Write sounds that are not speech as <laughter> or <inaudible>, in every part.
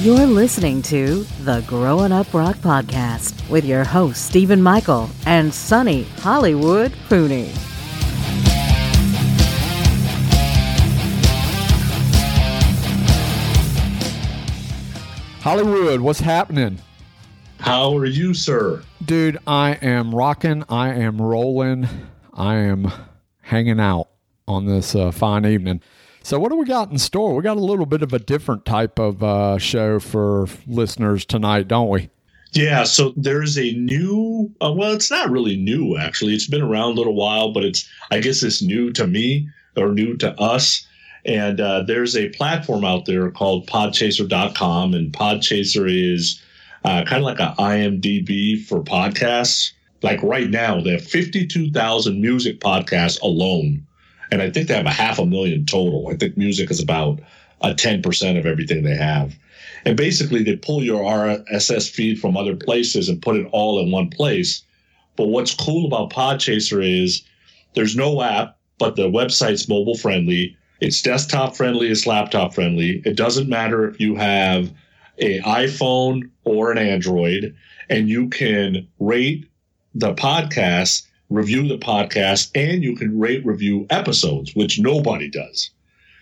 You're listening to the Growing Up Rock Podcast with your hosts, Stephen Michael and Sonny Hollywood Pooney. Hollywood, what's happening? How are you, sir? Dude, I am rocking. I am rolling. I am hanging out on this uh, fine evening. So, what do we got in store? We got a little bit of a different type of uh, show for listeners tonight, don't we? Yeah, so there's a new, uh, well, it's not really new, actually. It's been around a little while, but it's, I guess it's new to me or new to us. And uh, there's a platform out there called podchaser.com, and Podchaser is uh, kind of like an IMDb for podcasts. Like right now, they have 52,000 music podcasts alone. And I think they have a half a million total. I think music is about a 10% of everything they have. And basically, they pull your RSS feed from other places and put it all in one place. But what's cool about Podchaser is there's no app, but the website's mobile friendly. It's desktop friendly, it's laptop friendly. It doesn't matter if you have an iPhone or an Android, and you can rate the podcast, review the podcast, and you can rate review episodes, which nobody does.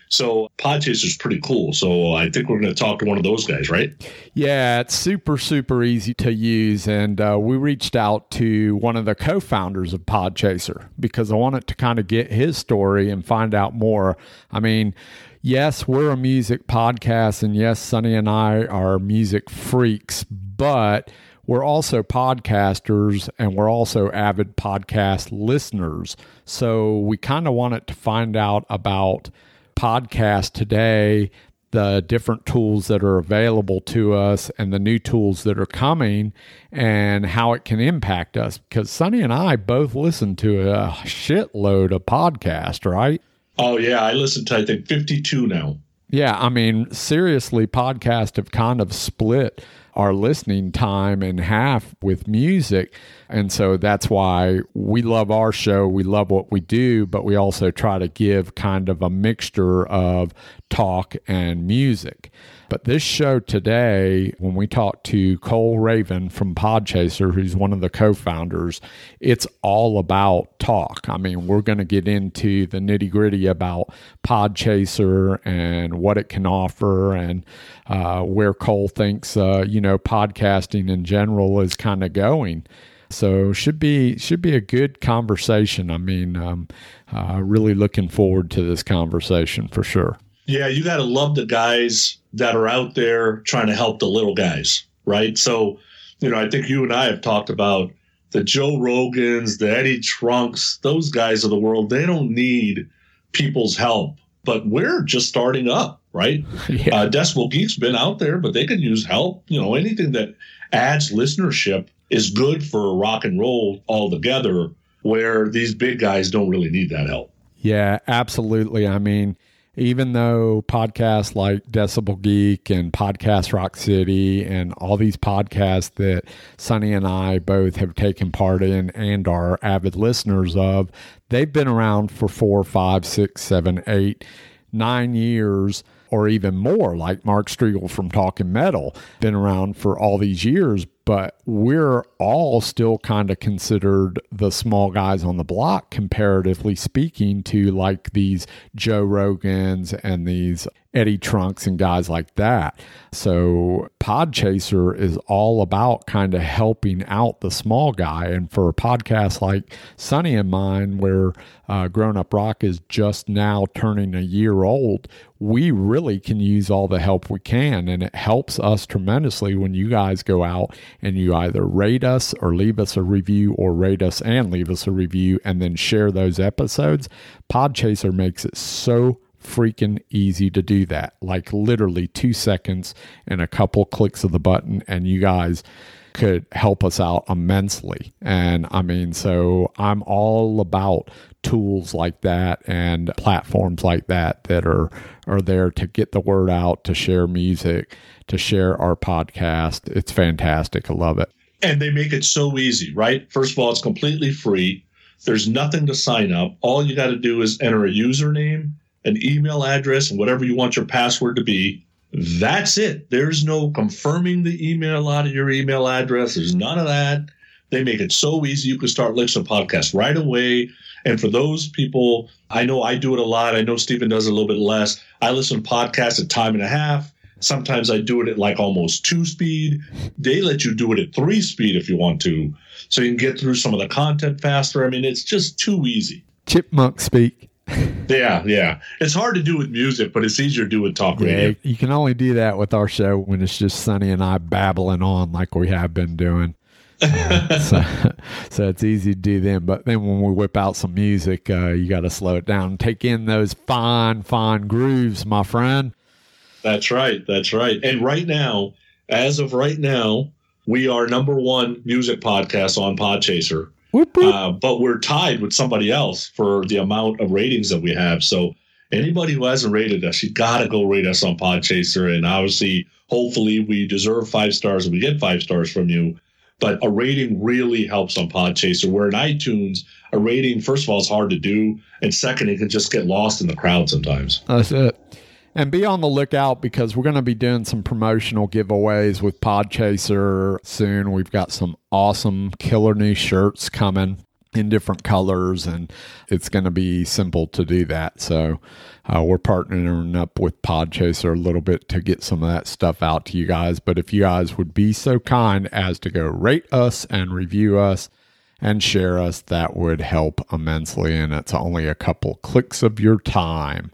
So Podchaser is pretty cool. So I think we're going to talk to one of those guys, right? Yeah, it's super, super easy to use. And uh, we reached out to one of the co founders of Podchaser because I wanted to kind of get his story and find out more. I mean, yes, we're a music podcast, and yes, Sonny and I are music freaks, but we're also podcasters and we're also avid podcast listeners. So we kind of wanted to find out about podcast today, the different tools that are available to us and the new tools that are coming and how it can impact us. Because Sonny and I both listen to a shitload of podcasts, right? Oh, yeah. I listen to, I think, 52 now. Yeah. I mean, seriously, podcasts have kind of split our listening time in half with music. And so that's why we love our show. We love what we do, but we also try to give kind of a mixture of talk and music. But this show today, when we talk to Cole Raven from Podchaser, who's one of the co founders, it's all about talk. I mean, we're going to get into the nitty gritty about Podchaser and what it can offer and uh, where Cole thinks, uh, you know, podcasting in general is kind of going. So should be should be a good conversation. I mean, um, uh, really looking forward to this conversation for sure. Yeah, you got to love the guys that are out there trying to help the little guys, right? So, you know, I think you and I have talked about the Joe Rogans, the Eddie Trunks, those guys of the world. They don't need people's help, but we're just starting up, right? <laughs> Yeah. Uh, Decibel Geek's been out there, but they can use help. You know, anything that adds listenership is good for rock and roll altogether, where these big guys don't really need that help. Yeah, absolutely. I mean, even though podcasts like Decibel Geek and Podcast Rock City and all these podcasts that Sonny and I both have taken part in and are avid listeners of, they've been around for four, five, six, seven, eight, nine years or even more, like Mark Strigl from Talking Metal, been around for all these years, but we're all still kind of considered the small guys on the block, comparatively speaking, to like these Joe Rogans and these Eddie Trunks and guys like that. So Podchaser is all about kind of helping out the small guy. And for a podcast like Sonny and mine, where uh, Grown Up Rock is just now turning a year old, we really can use all the help we can. And it helps us tremendously when you guys go out and you either rate us or leave us a review or rate us and leave us a review and then share those episodes. Podchaser makes it so freaking easy to do that. Like literally two seconds and a couple clicks of the button, and you guys could help us out immensely. And I mean, so I'm all about tools like that and platforms like that that are are there to get the word out, to share music, to share our podcast. It's fantastic. I love it. And they make it so easy, right? First of all, it's completely free. There's nothing to sign up. All you got to do is enter a username, an email address, and whatever you want your password to be. That's it. There's no confirming the email out of your email address. There's none of that. They make it so easy. You can start listening to podcasts right away. And for those people, I know I do it a lot. I know Stephen does it a little bit less. I listen to podcasts at time and a half. Sometimes I do it at like almost two speed. They let you do it at three speed if you want to. So you can get through some of the content faster. I mean, it's just too easy. Chipmunk speak. <laughs> yeah, yeah. It's hard to do with music, but it's easier to do with talk radio. Yeah, you can only do that with our show when it's just Sonny and I babbling on like we have been doing. So, <laughs> so it's easy to do then. But then when we whip out some music, uh, you got to slow it down and take in those fine, fine grooves, my friend. That's right. That's right. And right now, as of right now, we are number one music podcast on Podchaser. Whoop, whoop. Uh, but we're tied with somebody else for the amount of ratings that we have. So anybody who hasn't rated us, you got to go rate us on Podchaser. And obviously, hopefully, we deserve five stars and we get five stars from you. But a rating really helps on Podchaser. Where in iTunes, a rating, first of all, is hard to do. And second, it can just get lost in the crowd sometimes. That's it. And be on the lookout because we're going to be doing some promotional giveaways with Podchaser soon. We've got some awesome killer new shirts coming in different colors, and it's going to be simple to do that. So uh, we're partnering up with Podchaser a little bit to get some of that stuff out to you guys. But if you guys would be so kind as to go rate us and review us and share us, that would help immensely. And it's only a couple clicks of your time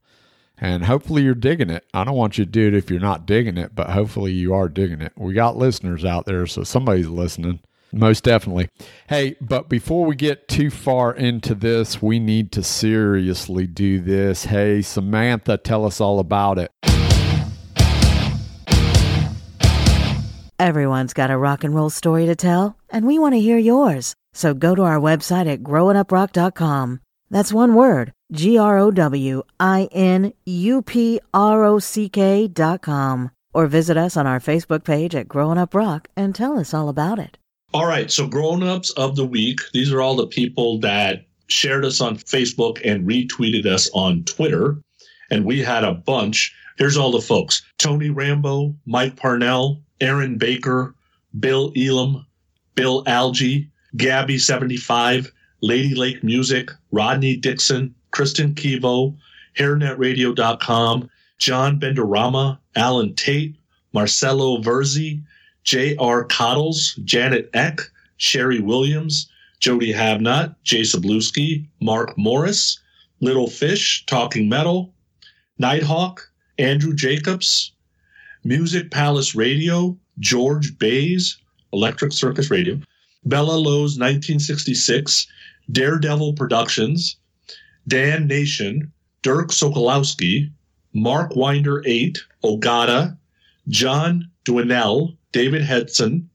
and hopefully you're digging it. I don't want you to do it if you're not digging it, but hopefully you are digging it. We got listeners out there, so somebody's listening. Most definitely. Hey, but before we get too far into this, we need to seriously do this. Hey, Samantha, tell us all about it. Everyone's got a rock and roll story to tell, and we want to hear yours. So go to our website at growinguprock.com. That's one word G R O W I N U P R O C K dot com. Or visit us on our Facebook page at Growing Up Rock and tell us all about it. All right. So, grown ups of the week, these are all the people that shared us on Facebook and retweeted us on Twitter. And we had a bunch. Here's all the folks Tony Rambo, Mike Parnell, Aaron Baker, Bill Elam, Bill Algie, Gabby75, Lady Lake Music, Rodney Dixon, Kristen Kivo, HairNetRadio.com, John Benderama, Alan Tate, Marcelo Verzi, J.R. Cottles, Janet Eck, Sherry Williams, Jody Havnot, Jay Sabluski, Mark Morris, Little Fish, Talking Metal, Nighthawk, Andrew Jacobs, Music Palace Radio, George Bays, Electric Circus Radio, Bella Lowe's 1966, Daredevil Productions, Dan Nation, Dirk Sokolowski, Mark Winder 8, Ogata, John Dwinell, David Hedson,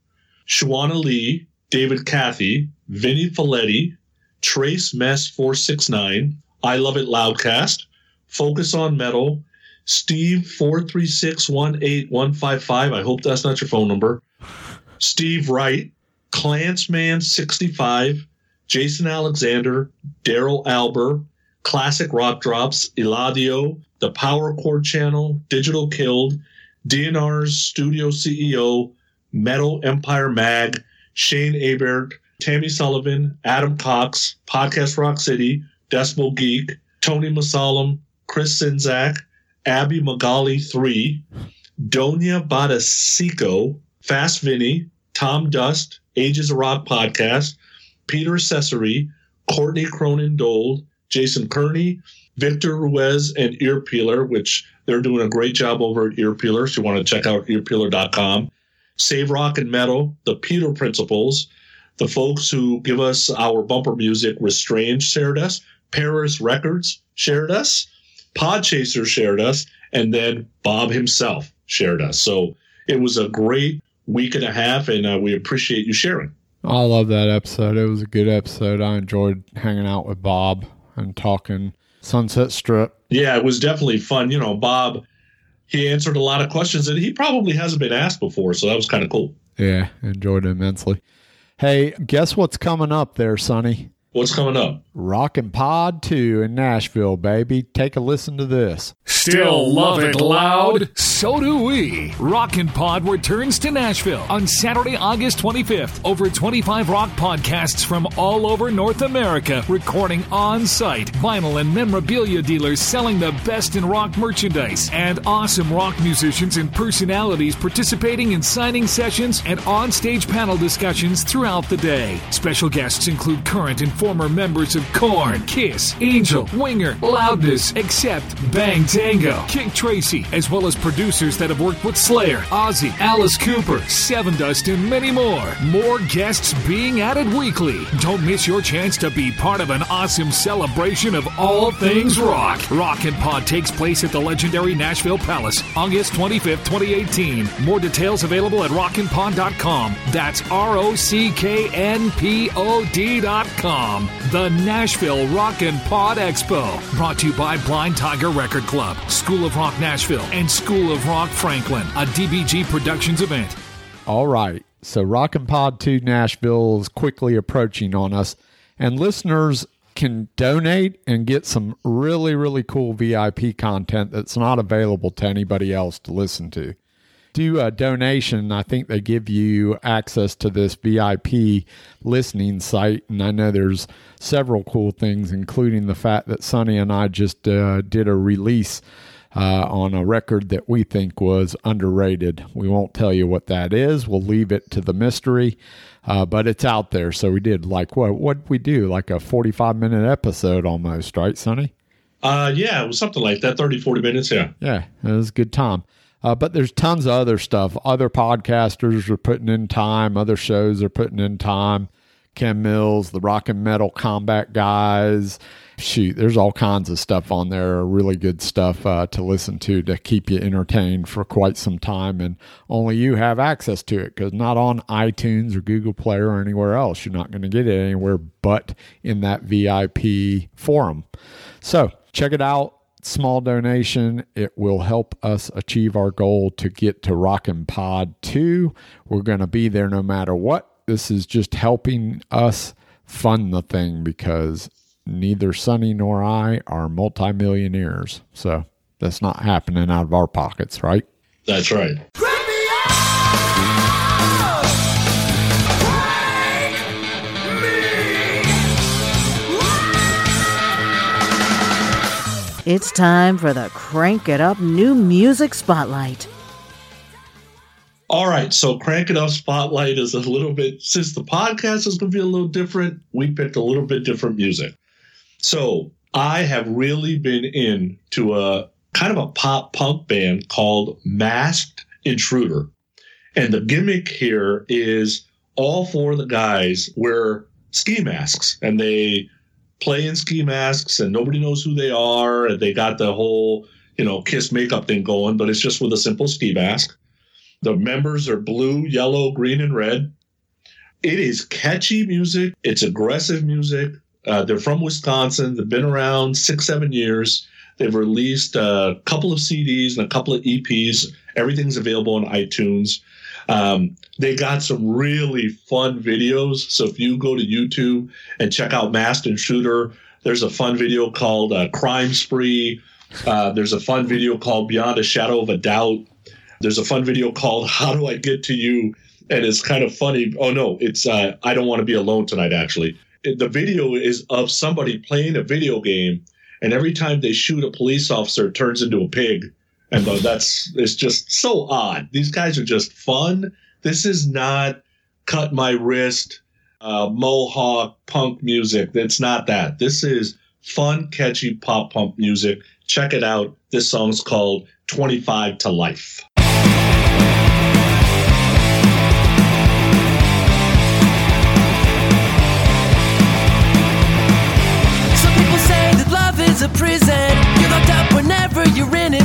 Shawana Lee, David Cathy, Vinny Folletti, Trace Mess 469, I Love It Loudcast, Focus on Metal, Steve 436181155. I hope that's not your phone number. Steve Wright, Clansman 65, Jason Alexander, Daryl Alber, Classic Rock Drops, Eladio, The Power Chord Channel, Digital Killed, DNR's Studio CEO, Metal Empire Mag, Shane Abert, Tammy Sullivan, Adam Cox, Podcast Rock City, Decibel Geek, Tony Masalam, Chris Sinzak, Abby Magali 3, Donia Badasico, Fast Vinny, Tom Dust, Ages of Rock Podcast, Peter Cesare, Courtney Cronin Dole, Jason Kearney, Victor Ruiz, and Ear Peeler, which they're doing a great job over at Ear Peeler. So you want to check out earpeeler.com. Save Rock and Metal, the Peter Principles, the folks who give us our bumper music, Restrained, shared us. Paris Records shared us. Podchaser shared us, and then Bob himself shared us. So it was a great week and a half, and uh, we appreciate you sharing. I love that episode. It was a good episode. I enjoyed hanging out with Bob and talking Sunset Strip. Yeah, it was definitely fun. You know, Bob, he answered a lot of questions that he probably hasn't been asked before, so that was kind of cool. Yeah, enjoyed it immensely. Hey, guess what's coming up there, Sonny? What's coming up? Rockin' Pod 2 in Nashville, baby. Take a listen to this. Still love it loud? So do we. Rockin' Pod returns to Nashville on Saturday, August 25th. Over 25 rock podcasts from all over North America recording on site. Vinyl and memorabilia dealers selling the best in rock merchandise. And awesome rock musicians and personalities participating in signing sessions and on stage panel discussions throughout the day. Special guests include current and former members of Korn, Kiss, Angel, Winger, Loudness, Accept, Bang Tango, Kik Tracee, as well as producers that have worked with Slayer, Ozzy, Alice Cooper, Sevendust, and many more. More guests being added weekly. Don't miss your chance to be part of an awesome celebration of all things rock. Rock and Pod takes place at the legendary Nashville Palace, August 25th, 2018. More details available at rockandpod.com. That's R O C K N P O D.com. The Nashville Rock and Pod Expo. Brought to you by Blind Tiger Record Club, School of Rock Nashville, and School of Rock Franklin, a DBG Productions event. All right. So Rock and Pod 2 Nashville is quickly approaching on us, and listeners can donate and get some really, really cool VIP content that's not available to anybody else to listen to do a donation, I think they give you access to this VIP listening site. And I know there's several cool things, including the fact that Sonny and I just uh, did a release uh, on a record that we think was underrated. We won't tell you what that is. We'll leave it to the mystery, uh, but it's out there. So we did like what? What we do? Like a forty-five minute episode almost, right, Sonny? Uh, yeah, it was something like that, 30, 40 minutes. Yeah. Yeah, it was a good time. Uh, but there's tons of other stuff. Other podcasters are putting in time. Other shows are putting in time. Ken Mills, the rock and metal combat guys. Shoot, there's all kinds of stuff on there. Really good stuff uh, to listen to to keep you entertained for quite some time. And only you have access to it because not on iTunes or Google Play or anywhere else. You're not going to get it anywhere but in that VIP forum. So check it out small donation. It will help us achieve our goal to get to Rockin' Pod 2. We're going to be there no matter what. This is just helping us fund the thing because neither Sonny nor I are multimillionaires. So that's not happening out of our pockets, right? That's right. It's time for the Crank It Up New Music Spotlight. All right, so Crank It Up Spotlight is a little bit, since the podcast is going to be a little different, we picked a little bit different music. So I have really been into a kind of a pop punk band called Masked Intruder. And the gimmick here is all four of the guys wear ski masks and they play in ski masks and nobody knows who they are. And they got the whole, you know, kiss makeup thing going, but it's just with a simple ski mask. The members are blue, yellow, green, and red. It is catchy music. It's aggressive music. Uh, they're from Wisconsin. They've been around six, seven years. They've released a couple of CDs and a couple of EPs. Everything's available on iTunes. Um, they got some really fun videos. So if you go to YouTube and check out Masked Shooter, there's a fun video called uh, Crime Spree. Uh, there's a fun video called Beyond a Shadow of a Doubt. There's a fun video called <laughs> How Do I Get to You? And it's kind of funny. Oh, no, it's uh, I Don't Want to Be Alone Tonight, actually. It, the video is of somebody playing a video game, and every time they shoot a police officer, it turns into a pig and that's it's just so odd. These guys are just fun. This is not cut my wrist, uh, mohawk punk music. It's not that. This is fun, catchy pop punk music. Check it out. This song's called 25 to Life. People say that love is a prison. You're locked up when if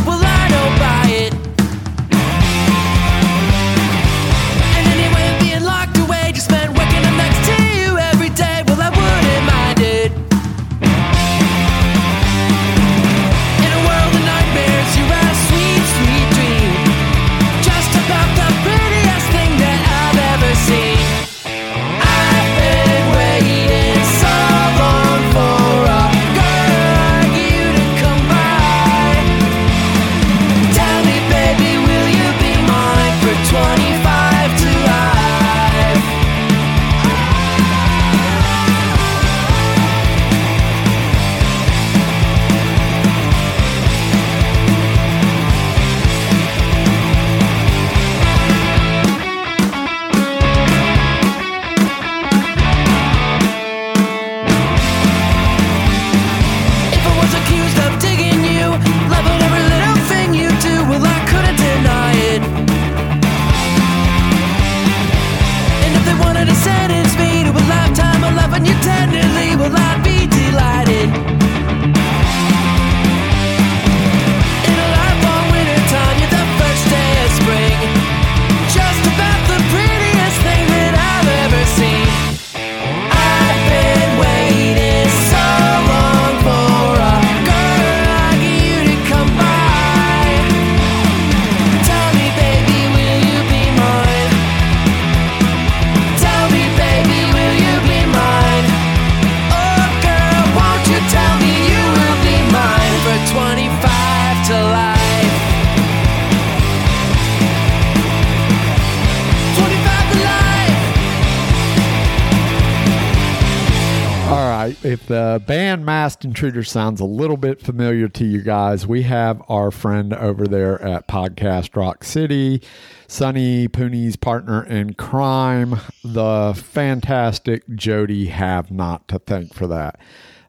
the band Masked Intruder sounds a little bit familiar to you guys, we have our friend over there at Podcast Rock City, Sonny Pooney's partner in crime, the fantastic Jody Have Not to thank for that.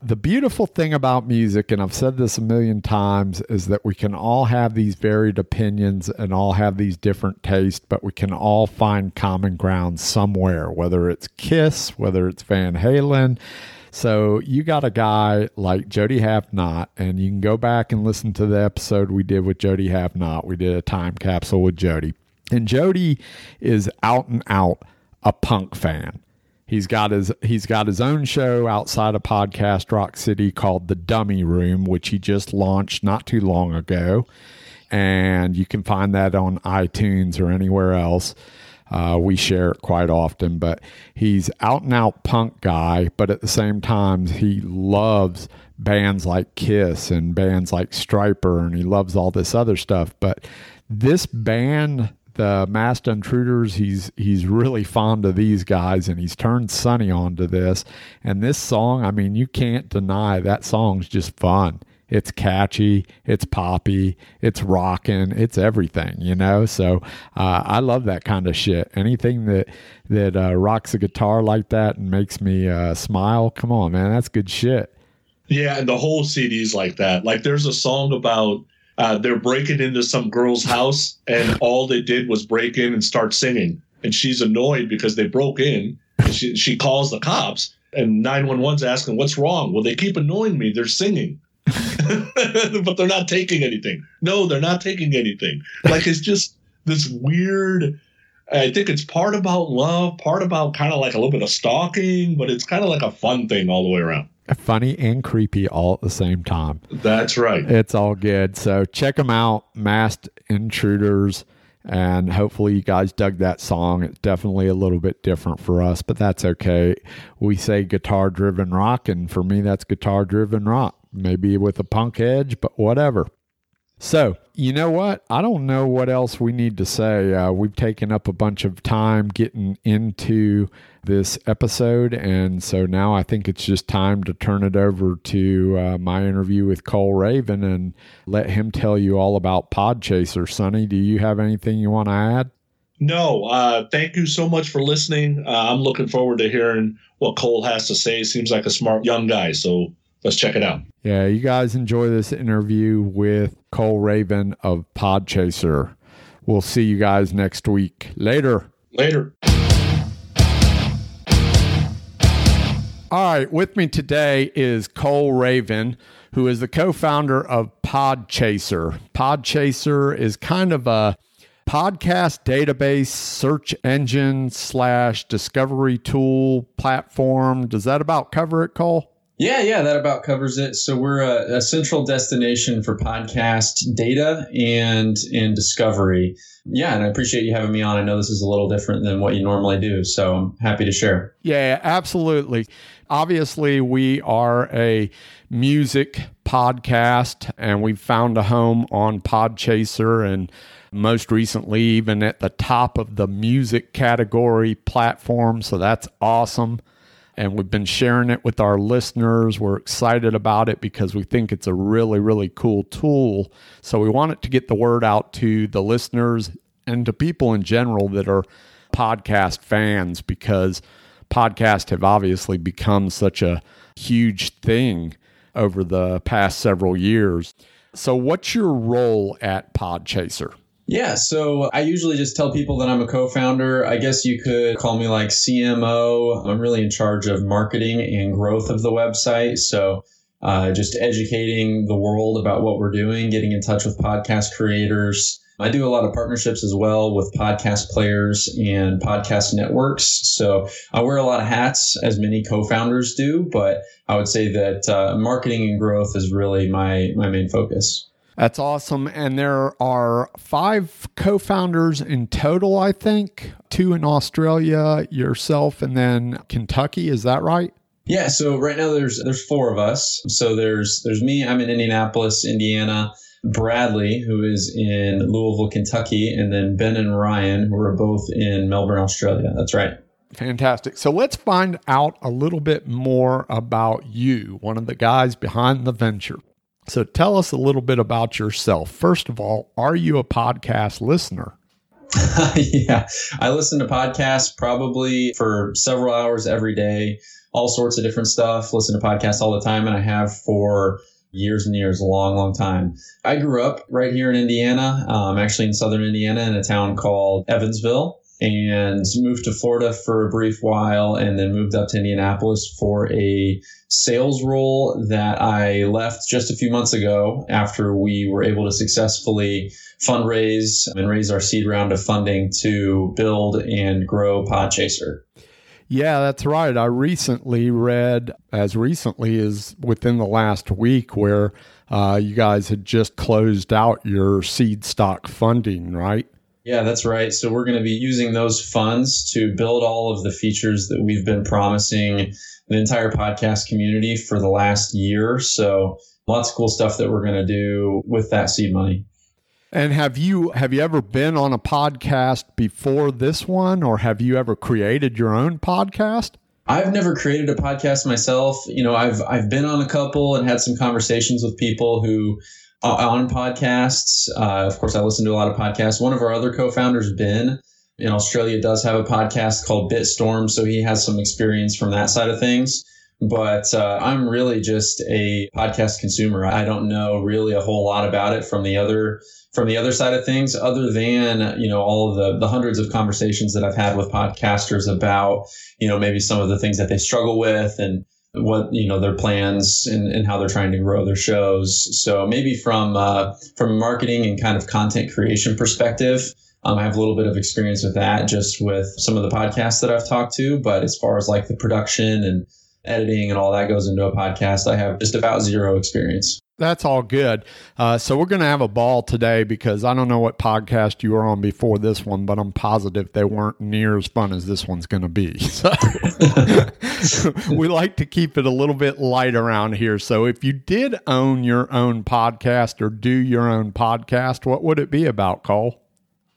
The beautiful thing about music, and I've said this a million times, is that we can all have these varied opinions and all have these different tastes, but we can all find common ground somewhere, whether it's Kiss, whether it's Van Halen. So you got a guy like Jody Have and you can go back and listen to the episode we did with Jody Have We did a time capsule with Jody. And Jody is out and out a punk fan. He's got his he's got his own show outside of Podcast Rock City called The Dummy Room, which he just launched not too long ago, and you can find that on iTunes or anywhere else. Uh, we share it quite often, but he's out and out punk guy, but at the same time he loves bands like Kiss and bands like Stryper, and he loves all this other stuff. But this band the Masked Intruders. He's he's really fond of these guys, and he's turned Sonny on to this. And this song, I mean, you can't deny that song's just fun. It's catchy, it's poppy, it's rocking, it's everything, you know. So uh, I love that kind of shit. Anything that that uh, rocks a guitar like that and makes me uh, smile, come on, man, that's good shit. Yeah, and the whole CD's like that. Like, there's a song about uh, they're breaking into some girl's house, and all they did was break in and start singing. And she's annoyed because they broke in. She, she calls the cops, and 911's asking, What's wrong? Well, they keep annoying me. They're singing. <laughs> but they're not taking anything. No, they're not taking anything. Like, it's just this weird. I think it's part about love, part about kind of like a little bit of stalking, but it's kind of like a fun thing all the way around funny and creepy all at the same time. That's right. It's all good. So check them out, Masked Intruders. And hopefully, you guys dug that song. It's definitely a little bit different for us, but that's okay. We say guitar driven rock, and for me, that's guitar driven rock. Maybe with a punk edge, but whatever. So, you know what? I don't know what else we need to say. Uh, we've taken up a bunch of time getting into this episode, and so now I think it's just time to turn it over to uh, my interview with Cole Raven and let him tell you all about Podchaser. Sonny, do you have anything you want to add? No, uh, thank you so much for listening. Uh, I'm looking forward to hearing what Cole has to say. Seems like a smart young guy, so let's check it out. Yeah, you guys enjoy this interview with Cole Raven of Podchaser. We'll see you guys next week. Later. Later. All right, with me today is Cole Raven, who is the co founder of Podchaser. Podchaser is kind of a podcast database search engine slash discovery tool platform. Does that about cover it, Cole? Yeah, yeah, that about covers it. So we're a, a, central destination for podcast data and and discovery. Yeah, and I appreciate you having me on. I know this is a little different than what you normally do, so I'm happy to share. Yeah, absolutely. Obviously, we are a music podcast, and we've found a home on Podchaser and most recently even at the top of the music category platform. So that's awesome and we've been sharing it with our listeners. We're excited about it because we think it's a really, really cool tool. So we want it to get the word out to the listeners and to people in general that are podcast fans because podcasts have obviously become such a huge thing over the past several years. So, what's your role at Podchaser? Yeah, so I usually just tell people that I'm a co founder. I guess you could call me like CMO. I'm really in charge of marketing and growth of the website. So, uh, just educating the world about what we're doing, getting in touch with podcast creators. I do a lot of partnerships as well with podcast players and podcast networks. So I wear a lot of hats, as many co-founders do, but I would say that uh, marketing and growth is really my my main focus. That's awesome. And there are five co founders in total, I think two in Australia, yourself, and then Kentucky. Is that right? Yeah. So right now there's there's four of us. So there's there's me. I'm in Indianapolis, Indiana. Bradley, who is in Louisville, Kentucky, and then Ben and Ryan, who are both in Melbourne, Australia. That's right. Fantastic. So let's find out a little bit more about you, one of the guys behind the venture. So tell us a little bit about yourself. First of all, are you a podcast listener? <laughs> yeah, I listen to podcasts probably for several hours every day, all sorts of different stuff. Listen to podcasts all the time, and I have for years and years, a long, long time. I grew up right here in Indiana. Um, actually in southern Indiana in a town called Evansville and moved to Florida for a brief while and then moved up to Indianapolis for a sales role that I left just a few months ago after we were able to successfully fundraise and raise our seed round of funding to build and grow Podchaser. Yeah, that's right. I recently read, as recently as within the last week, where uh, you guys had just closed out your seed stock funding, right? Yeah, that's right. So we're going to be using those funds to build all of the features that we've been promising the entire podcast community for the last year. So lots of cool stuff that we're going to do with that seed money. And have you have you ever been on a podcast before this one or have you ever created your own podcast? I've never created a podcast myself. You know, I've I've been on a couple and had some conversations with people who on podcasts. Uh, of course, I listen to a lot of podcasts. One of our other co-founders, Ben, in Australia, does have a podcast called BitStorm, so he has some experience from that side of things. But uh, I'm really just a podcast consumer. I don't know really a whole lot about it from the other from the other side of things, other than you know all of the the hundreds of conversations that I've had with podcasters about you know maybe some of the things that they struggle with and what you know their plans and, and how they're trying to grow their shows. So maybe from uh, from a marketing and kind of content creation perspective, um, I have a little bit of experience with that, just with some of the podcasts that I've talked to. But as far as like the production and editing and all that goes into a podcast, I have just about zero experience. That's all good. Uh, so we're going to have a ball today because I don't know what podcast you were on before this one, but I'm positive they weren't near as fun as this one's going to be. <laughs> So <laughs> we like to keep it a little bit light around here. So if you did own your own podcast or do your own podcast, what would it be about, Cole?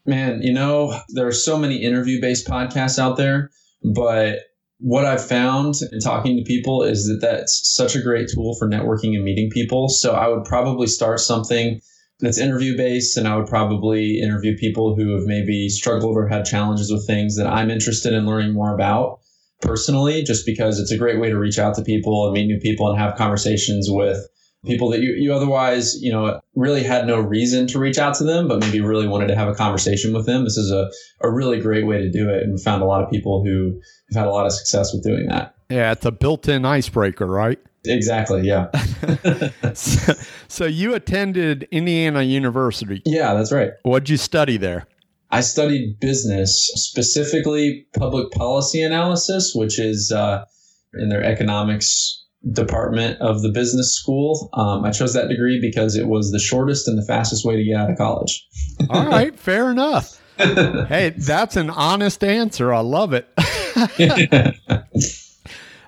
Man, you know, there are so many interview based podcasts out there, but what I've found in talking to people is that that's such a great tool for networking and meeting people. So I would probably start something that's interview based and I would probably interview people who have maybe struggled or had challenges with things that I'm interested in learning more about personally, just because it's a great way to reach out to people and meet new people and have conversations with people that you, you otherwise, you know, really had no reason to reach out to them, but maybe really wanted to have a conversation with them. This is a, a really great way to do it. And we found a lot of people who have had a lot of success with doing that. Yeah, it's a built in icebreaker, right? Exactly. Yeah. <laughs> so, so, you attended Indiana University. Yeah, that's right. What'd you study there? I studied business, specifically public policy analysis, which is uh, in their economics department of the business school. Um, I chose that degree because it was the shortest and the fastest way to get out of college. All <laughs> right, fair enough. <laughs> hey, that's an honest answer. I love it. <laughs>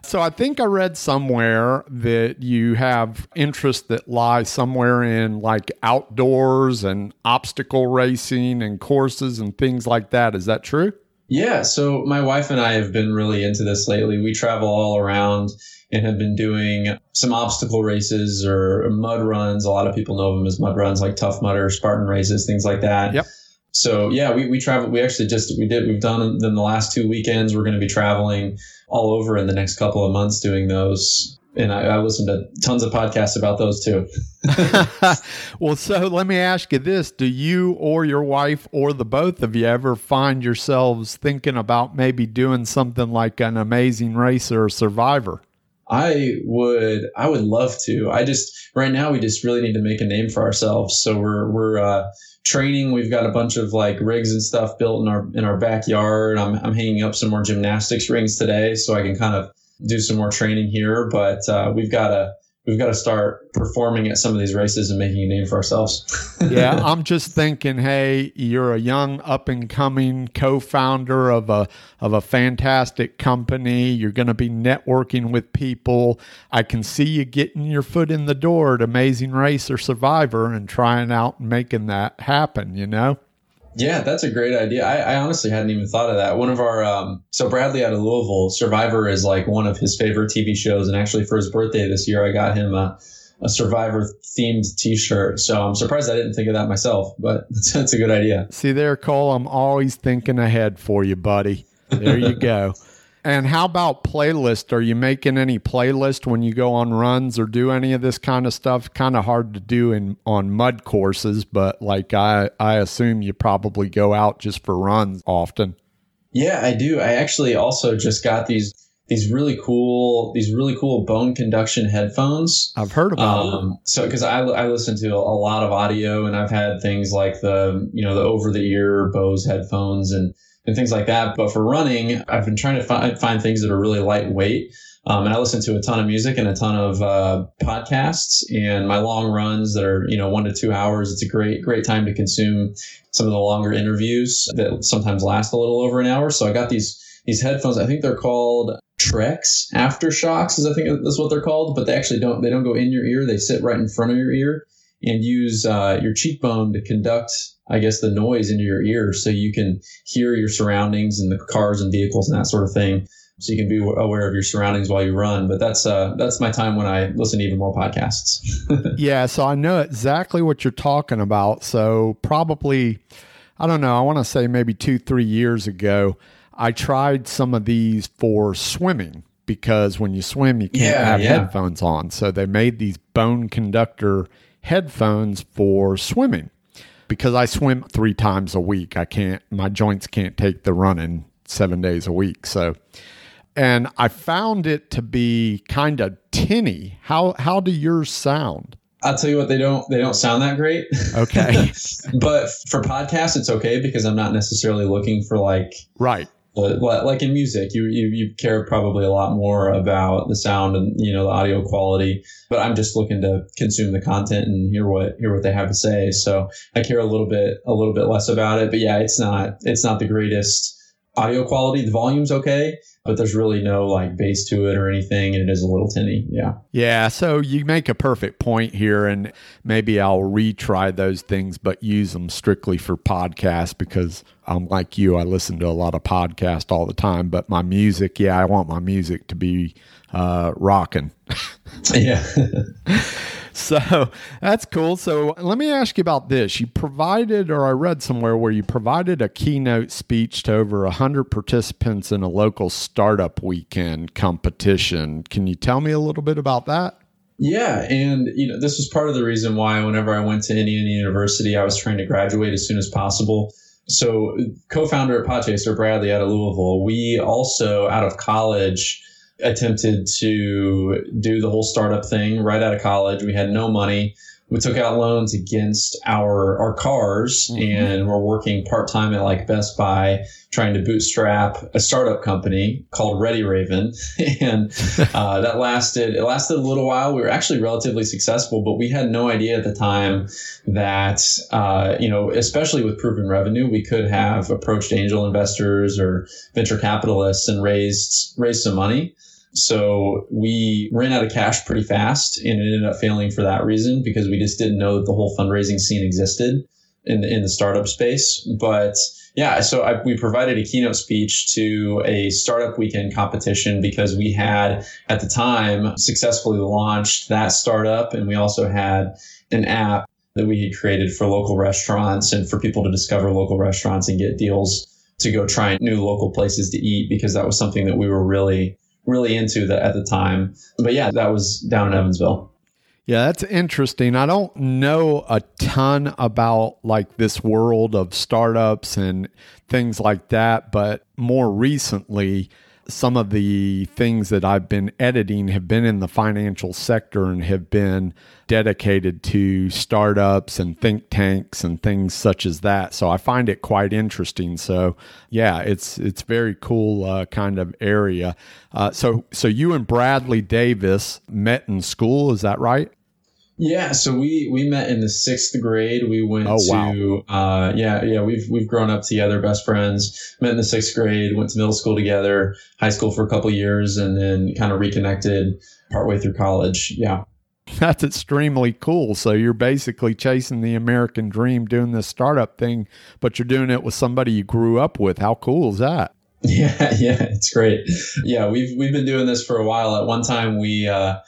so I think I read somewhere that you have interests that lie somewhere in like outdoors and obstacle racing and courses and things like that. Is that true? Yeah. So my wife and I have been really into this lately. We travel all around and have been doing some obstacle races or mud runs. A lot of people know them as mud runs, like Tough Mudder, Spartan races, things like that. Yep. So yeah, we, we travel. We actually just we did we've done them the last two weekends. We're going to be traveling all over in the next couple of months doing those. And I, I listen to tons of podcasts about those too. <laughs> <laughs> well, so let me ask you this: Do you or your wife or the both of you ever find yourselves thinking about maybe doing something like an Amazing Racer or Survivor? I would I would love to. I just right now we just really need to make a name for ourselves. So we're we're uh, training. We've got a bunch of like rigs and stuff built in our in our backyard. I'm I'm hanging up some more gymnastics rings today so I can kind of do some more training here. But uh, we've got to we've got to start performing at some of these races and making a name for ourselves. <laughs> yeah, <laughs> I'm just thinking, hey, you're a young up and coming co-founder of a of a fantastic company. You're going to be networking with people. I can see you getting your foot in the door at Amazing Race or Survivor and trying out and making that happen, you know? Yeah, that's a great idea. I, I, honestly hadn't even thought of that. One of our, um, so Bradley out of Louisville, Survivor is like one of his favorite TV shows. And actually, for his birthday this year, I got him a, a Survivor themed t shirt. So I'm surprised I didn't think of that myself, but <laughs> that's, that's a good idea. See there, Cole, I'm always thinking ahead for you, buddy. There you go. <laughs> And how about playlist? Are you making any playlist when you go on runs or do any of this kind of stuff? Kind of hard to do in on mud courses, but like I I assume you probably go out just for runs often. Yeah, I do. I actually also just got these these really cool these really cool bone conduction headphones. I've heard about um, them. So because I, I listen to a lot of audio and I've had things like the you know the over the ear Bose headphones and and things like that. But for running, I've been trying to find, find things that are really lightweight. Um, and I listen to a ton of music and a ton of uh, podcasts. And my long runs that are you know one to two hours, it's a great great time to consume some of the longer interviews that sometimes last a little over an hour. So I got these these headphones. I think they're called Trekz Aftershokz, is I think that's what they're called. But they actually don't they don't go in your ear. They sit right in front of your ear and use uh, your cheekbone to conduct I guess, the noise into your ears so you can hear your surroundings and the cars and vehicles and that sort of thing. So you can be aware of your surroundings while you run. But that's uh, that's my time when I listen to even more podcasts. <laughs> yeah, so I know exactly what you're talking about. So probably, I don't know. I want to say maybe two, three years ago, I tried some of these for swimming because when you swim, you can't yeah, have yeah. headphones on. So they made these bone conductor headphones for swimming because I swim three times a week. I can't, my joints can't take the running seven days a week. So, and I found it to be kind of tinny. How how do yours sound? I'll tell you what, they don't they don't sound that great. Okay. <laughs> but for podcasts, it's okay because I'm not necessarily looking for like right like in music, you, you you care probably a lot more about the sound and you know the audio quality. But I'm just looking to consume the content and hear what hear what they have to say. So I care a little bit a little bit less about it. But yeah, it's not it's not the greatest audio quality. The volume's okay, but there's really no like bass to it or anything, and it is a little tinny. Yeah. Yeah. So you make a perfect point here, and maybe I'll retry those things, but use them strictly for podcasts because I'm like you. I listen to a lot of podcasts all the time, but my music, yeah, I want my music to be uh, rocking. <laughs> yeah. so that's cool. So let me ask you about this. You provided, or I read somewhere where you provided a keynote speech to over 100 participants in a local startup weekend competition. Can you tell me a little bit about that? Yeah, and you know this was part of the reason why whenever I went to Indiana University, I was trying to graduate as soon as possible. So, co-founder at Podchaser, Bradley out of Louisville, we also out of college attempted to do the whole startup thing right out of college. We had no money. We took out loans against our our cars, mm-hmm. and we're working part time at like Best Buy, trying to bootstrap a startup company called Ready Raven, <laughs> and <laughs> uh, that lasted it lasted a little while. We were actually relatively successful, but we had no idea at the time that uh, you know, especially with proven revenue, we could have approached angel investors or venture capitalists and raised raised some money. So we ran out of cash pretty fast and it ended up failing for that reason because we just didn't know that the whole fundraising scene existed in the, in the startup space. But yeah, so I, we provided a keynote speech to a startup weekend competition because we had at the time successfully launched that startup and we also had an app that we had created for local restaurants and for people to discover local restaurants and get deals to go try new local places to eat because that was something that we were really really into the, at the time. But yeah, that was down in Evansville. Yeah, that's interesting. I don't know a ton about like this world of startups and things like that, but more recently, some of the things that I've been editing have been in the financial sector and have been dedicated to startups and think tanks and things such as that. So I find it quite interesting. So yeah, it's it's very cool uh, kind of area. Uh, so so you and Bradley Davis met in school, is that right? Yeah, so we we met in the sixth grade. We went oh, wow. to uh, yeah yeah we've we've grown up together, best friends. Met in the sixth grade, went to middle school together, high school for a couple years, and then kind of reconnected partway through college. Yeah. <laughs> that's extremely cool. So you're basically chasing the American dream, doing this startup thing, but you're doing it with somebody you grew up with. How cool is that? <laughs> Yeah, yeah, it's great. Yeah, we've we've been doing this for a while. At one time, we uh,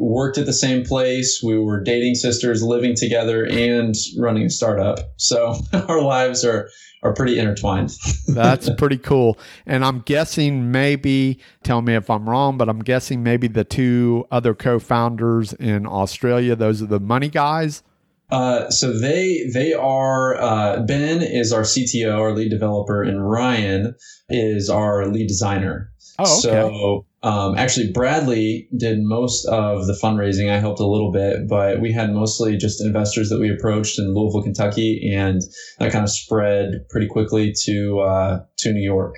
worked at the same place. We were dating sisters, living together, and running a startup. So <laughs> our lives are are pretty intertwined. <laughs> That's pretty cool. And I'm guessing maybe, tell me if I'm wrong, but I'm guessing maybe the two other co founders in Australia, those are the money guys. Uh, so they they are uh, Ben is our CTO, our lead developer, and Ryan is our lead designer. Oh, okay. So um, actually, Bradley did most of the fundraising. I helped a little bit, but we had mostly just investors that we approached in Louisville, Kentucky, and that kind of spread pretty quickly to uh, to New York.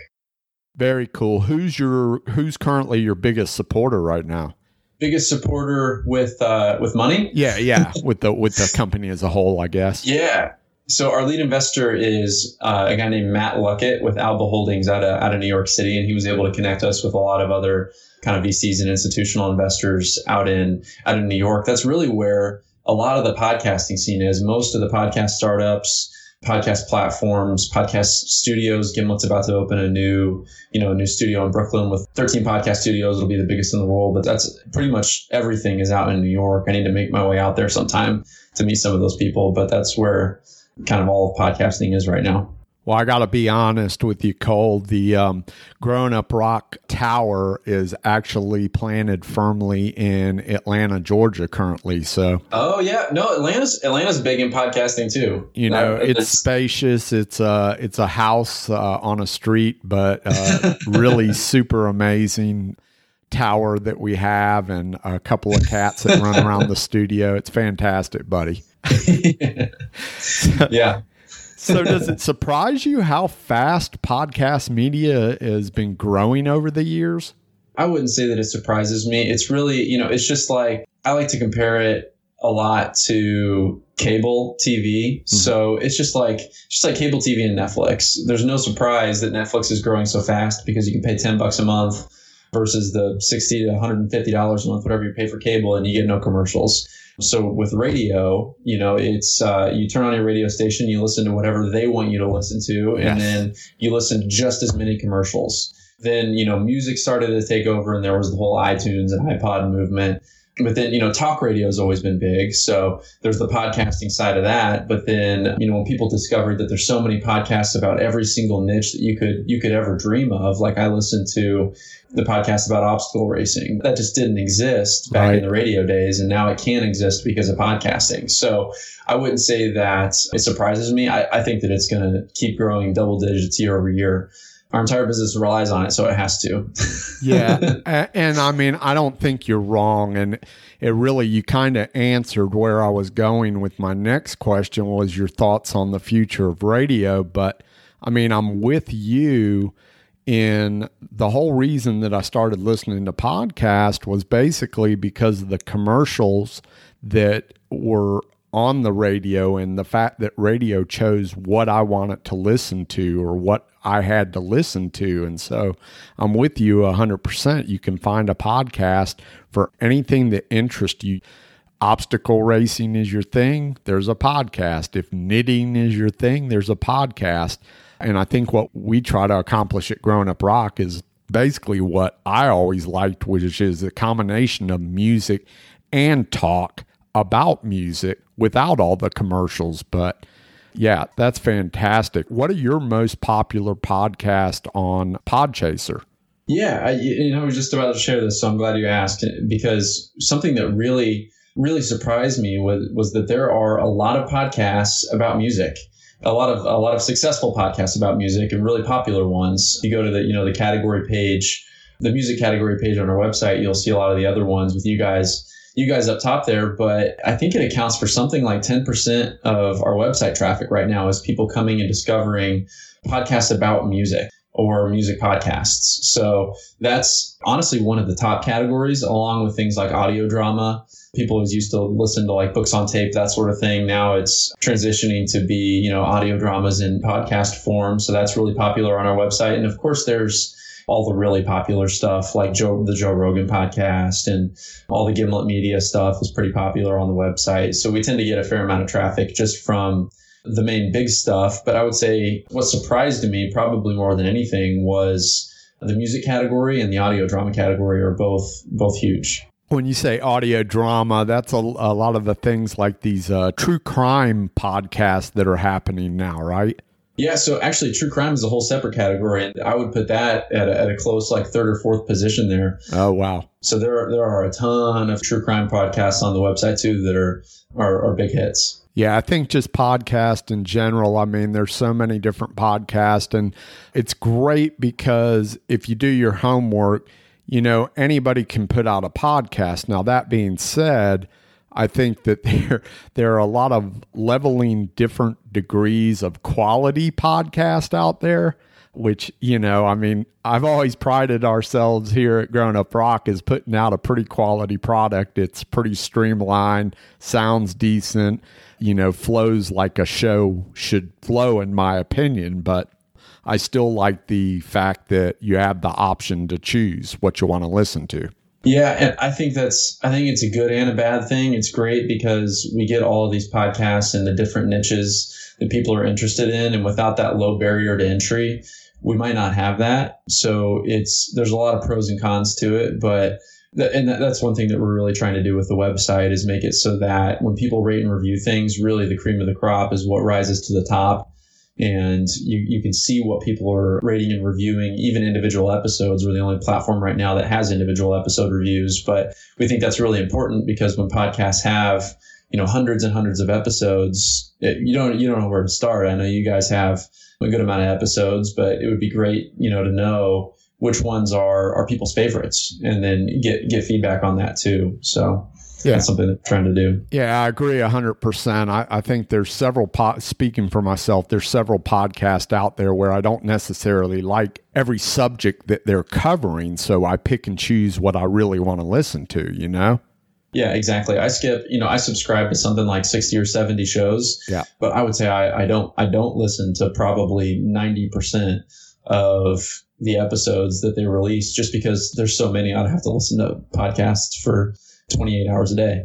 Very cool. Who's your Who's currently your biggest supporter right now? Biggest supporter with uh, with money? Yeah, yeah, <laughs> with the with the company as a whole, I guess. Yeah, so our lead investor is uh, a guy named Matt Luckett with Alba Holdings out of out of New York City, and he was able to connect us with a lot of other kind of VCs and institutional investors out in out in New York. That's really where a lot of the podcasting scene is. Most of the podcast startups, podcast platforms, podcast studios. Gimlet's about to open a new, you know, a new studio in Brooklyn with 13 podcast studios. It'll be the biggest in the world, but that's pretty much everything is out in New York. I need to make my way out there sometime to meet some of those people, but that's where kind of all of podcasting is right now. Well, I got to be honest with you, Cole. The um, Growing Up Rock Tower is actually planted firmly in Atlanta, Georgia, currently. So, oh yeah, no, Atlanta's Atlanta's big in podcasting too. You know, it's, it's, spacious. It's a it's a house uh, on a street, but uh, really <laughs> super amazing tower that we have, and a couple of cats that run <laughs> around the studio. It's fantastic, buddy. <laughs> yeah. so does it surprise you how fast podcast media has been growing over the years? I wouldn't say that it surprises me. It's really, you know, it's just like I like to compare it a lot to cable TV. Mm-hmm. So it's just like just like cable TV and Netflix. There's no surprise that Netflix is growing so fast because you can pay 10 bucks a month versus the 60 to 150 dollars a month whatever you pay for cable and you get no commercials. So with radio, you know, it's uh, you turn on your radio station, you listen to whatever they want you to listen to, and yes. then you listen to just as many commercials. Then you know, music started to take over, and there was the whole iTunes and iPod movement. But then, you know, talk radio has always been big. So there's the podcasting side of that. But then, you know, when people discovered that there's so many podcasts about every single niche that you could you could ever dream of, like I listened to the podcast about obstacle racing. That just didn't exist back right. in the radio days, and now it can exist because of podcasting. So I wouldn't say that it surprises me. I, I think that it's going to keep growing double digits year over year our entire business relies on it, so it has to. <laughs> yeah, and I mean, I don't think you're wrong, and it really you kind of answered where I was going with my next question was your thoughts on the future of radio. But I mean, I'm with you in the whole reason that I started listening to podcast was basically because of the commercials that were on the radio and the fact that radio chose what I wanted to listen to or what I had to listen to. And so I'm with you 100%. You can find a podcast for anything that interests you. Obstacle racing is your thing, there's a podcast. If knitting is your thing, there's a podcast. And I think what we try to accomplish at Growing Up Rock is basically what I always liked, which is a combination of music and talk about music without all the commercials. But yeah, that's fantastic. What are your most popular podcast on Podchaser? Yeah, I, you know, I was just about to share this, so I'm glad you asked because something that really, really surprised me was was that there are a lot of podcasts about music, a lot of a lot of successful podcasts about music, and really popular ones. You go to the you know the category page, the music category page on our website, you'll see a lot of the other ones with you guys you guys up top there, but I think it accounts for something like 10% of our website traffic right now is people coming and discovering podcasts about music or music podcasts. So that's honestly one of the top categories, along with things like audio drama. People always used to listen to like books on tape, that sort of thing. Now it's transitioning to be, you know, audio dramas in podcast form. So that's really popular on our website. And of course, there's all the really popular stuff like Joe, the Joe Rogan podcast and all the Gimlet Media stuff is pretty popular on the website. So we tend to get a fair amount of traffic just from the main big stuff. But I would say what surprised me probably more than anything was the music category and the audio drama category are both both huge. When you say audio drama, that's a, a lot of the things like these uh, true crime podcasts that are happening now, right? Yeah, so actually, true crime is a whole separate category, and I would put that at a, at a close, like third or fourth position there. Oh wow! So there are, there are a ton of true crime podcasts on the website too that are are, are big hits. Yeah, I think just podcast in general. I mean, there's so many different podcasts, and it's great because if you do your homework, you know, anybody can put out a podcast. Now, that being said, I think that <laughs> there there are a lot of leveling different degrees of quality podcast out there which you know i mean i've always prided ourselves here at grown up rock is putting out a pretty quality product. It's pretty streamlined sounds decent you know flows like a show should flow in my opinion but i still like the fact that you have the option to choose what you want to listen to yeah, and I think that's I think it's a good and a bad thing. It's great because we get all of these podcasts and the different niches that people are interested in, and without that low barrier to entry, we might not have that. So it's there's a lot of pros and cons to it, but and that's one thing that we're really trying to do with the website is make it so that when people rate and review things, really the cream of the crop is what rises to the top. And you, you can see what people are rating and reviewing. Even individual episodes, we're the only platform right now that has individual episode reviews. But we think that's really important because when podcasts have, you know, hundreds and hundreds of episodes, it, you don't you don't know where to start. I know you guys have a good amount of episodes, but it would be great, you know, to know which ones are are people's favorites, and then get get feedback on that too. So yeah. that's something that trying to do. Yeah, I agree hundred percent. I, I think there's several po- speaking for myself. There's several podcasts out there where I don't necessarily like every subject that they're covering, so I pick and choose what I really want to listen to. You know. Yeah, exactly. I skip, you know, I subscribe to something like 60 or 70 shows. Yeah. But I would say I, I don't, I don't listen to probably 90% of the episodes that they release just because there's so many. I'd have to listen to podcasts for 28 hours a day.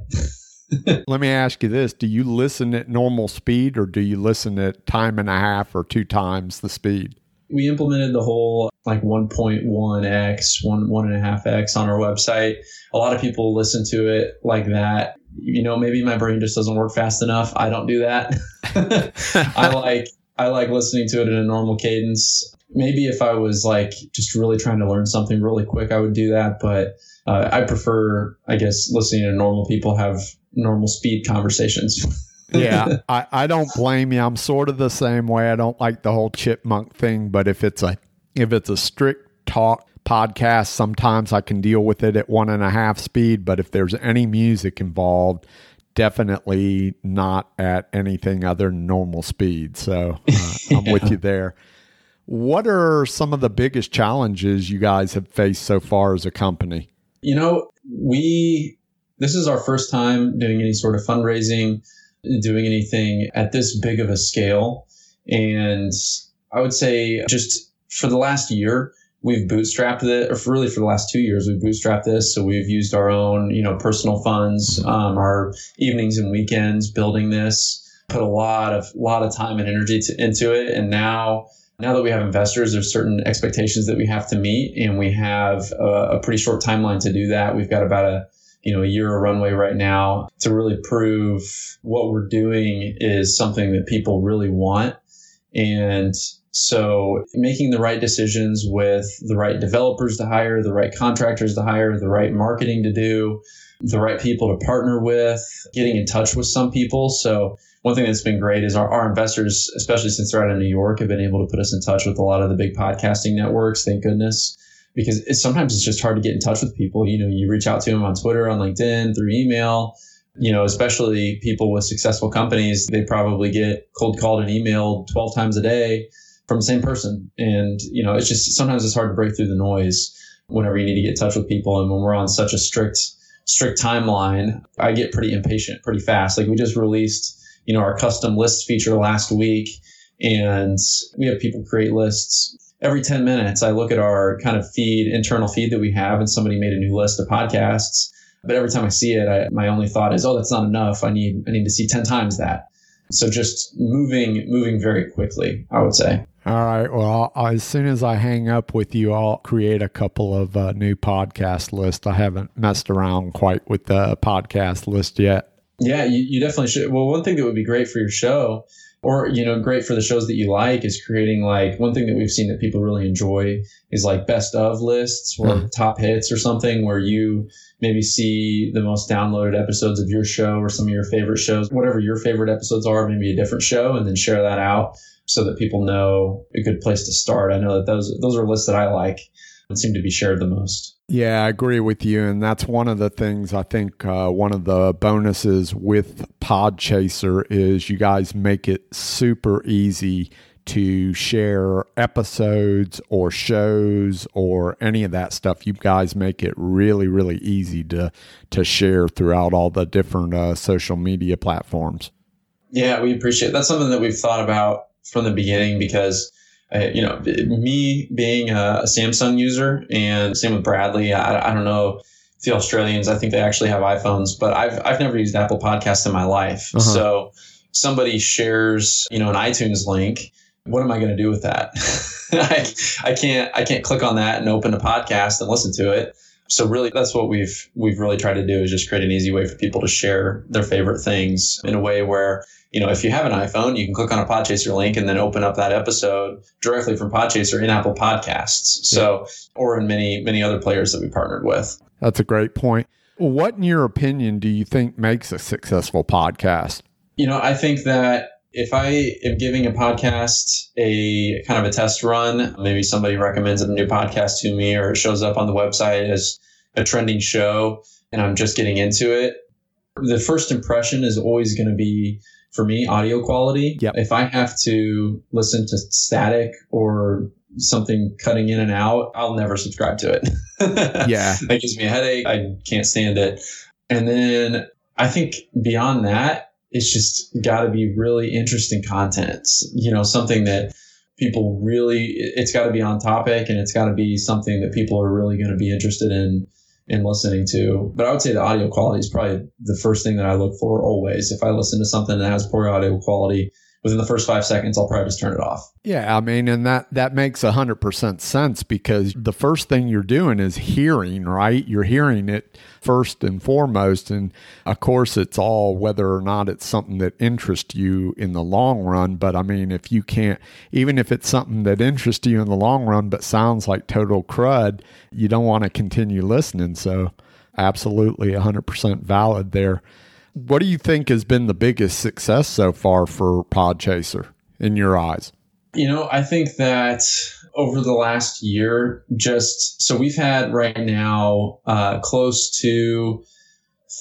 <laughs> Let me ask you this. Do you listen at normal speed or do you listen at time and a half or two times the speed? we implemented the whole like 1.1x, one one and a half x on our website. A lot of people listen to it like that. You know, maybe my brain just doesn't work fast enough. I don't do that. <laughs> I <laughs> like I like listening to it in a normal cadence. Maybe if I was like just really trying to learn something really quick, I would do that. But uh, I prefer, I guess, listening to normal people have normal speed conversations. <laughs> yeah, <laughs> I, I don't blame you. I'm sort of the same way. I don't like the whole chipmunk thing, but if it's a if it's a strict talk podcast, sometimes I can deal with it at one and a half speed. But if there's any music involved, definitely not at anything other than normal speed. So uh, <laughs> I'm yeah. with you there. What are some of the biggest challenges you guys have faced so far as a company? You know, we this is our first time doing any sort of fundraising doing anything at this big of a scale. And I would say just for the last year, we've bootstrapped it, or for really for the last two years, we've bootstrapped this. So we've used our own, you know, personal funds, um, our evenings and weekends building this, put a lot of, lot of time and energy to, into it. And now, now that we have investors, there's certain expectations that we have to meet, and we have a, a pretty short timeline to do that. We've got about a you know, a year of runway right now to really prove what we're doing is something that people really want. And so making the right decisions with the right developers to hire, the right contractors to hire, the right marketing to do, the right people to partner with, getting in touch with some people. So one thing that's been great is our, our investors, especially since they're out of New York, have been able to put us in touch with a lot of the big podcasting networks. Thank goodness because it's, sometimes it's just hard to get in touch with people. You know, you reach out to them on Twitter, on LinkedIn, through email. You know, especially people with successful companies, they probably get cold called and emailed 12 times a day from the same person. And, you know, it's just sometimes it's hard to break through the noise whenever you need to get in touch with people. And when we're on such a strict, strict timeline, I get pretty impatient pretty fast. Like we just released, you know, our custom lists feature last week and we have people create lists every 10 minutes, I look at our kind of feed, internal feed that we have, and somebody made a new list of podcasts. But every time I see it, I, my only thought is, oh, that's not enough. I need, I need to see 10 times that. So just moving, moving very quickly, I would say. All right. Well, as soon as I hang up with you, I'll create a couple of uh, new podcast lists. I haven't messed around quite with the podcast list yet. Yeah, you, you definitely should. Well, one thing that would be great for your show or you know great for the shows that you like is creating like one thing that we've seen that people really enjoy is like best of lists or mm. top hits or something where you maybe see the most downloaded episodes of your show or some of your favorite shows whatever your favorite episodes are maybe a different show and then share that out so that people know a good place to start i know that those those are lists that i like and seem to be shared the most yeah, I agree with you. And that's one of the things I think uh, one of the bonuses with Podchaser is you guys make it super easy to share episodes or shows or any of that stuff. You guys make it really, really easy to to share throughout all the different uh, social media platforms. Yeah, we appreciate it. that's something that we've thought about from the beginning because uh, you know, me being a, Samsung user and same with Bradley, I, I don't know the Australians, I think they actually have iPhones, but I've, I've never used Apple Podcast in my life. Uh-huh. So somebody shares, you know, an iTunes link. What am I going to do with that? <laughs> I, I can't, I can't click on that and open a podcast and listen to it. So really, that's what we've we've really tried to do is just create an easy way for people to share their favorite things in a way where you know, if you have an iPhone, you can click on a Podchaser link and then open up that episode directly from Podchaser in Apple Podcasts. So, or in many, many other players that we partnered with. That's a great point. What, in your opinion, do you think makes a successful podcast? You know, I think that if I am giving a podcast a kind of a test run, maybe somebody recommends a new podcast to me or it shows up on the website as a trending show and I'm just getting into it, the first impression is always going to be for me, audio quality. Yep. If I have to listen to static or something cutting in and out, I'll never subscribe to it. <laughs> yeah. That gives me a headache. I can't stand it. And then I think beyond that, it's just got to be really interesting content. You know, something that people really, it's got to be on topic and it's got to be something that people are really going to be interested in in listening to. But I would say the audio quality is probably the first thing that I look for always. If I listen to something that has poor audio quality, within the first five seconds, I'll probably just turn it off. Yeah, I mean, and that that makes hundred percent sense because the first thing you're doing is hearing, right? You're hearing it first and foremost, and of course, it's all whether or not it's something that interests you in the long run. But I mean, if you can't, even if it's something that interests you in the long run, but sounds like total crud, you don't want to continue listening. So, absolutely, hundred percent valid there what do you think has been the biggest success so far for Podchaser in your eyes? You know, I think that over the last year, just so we've had right now uh, close to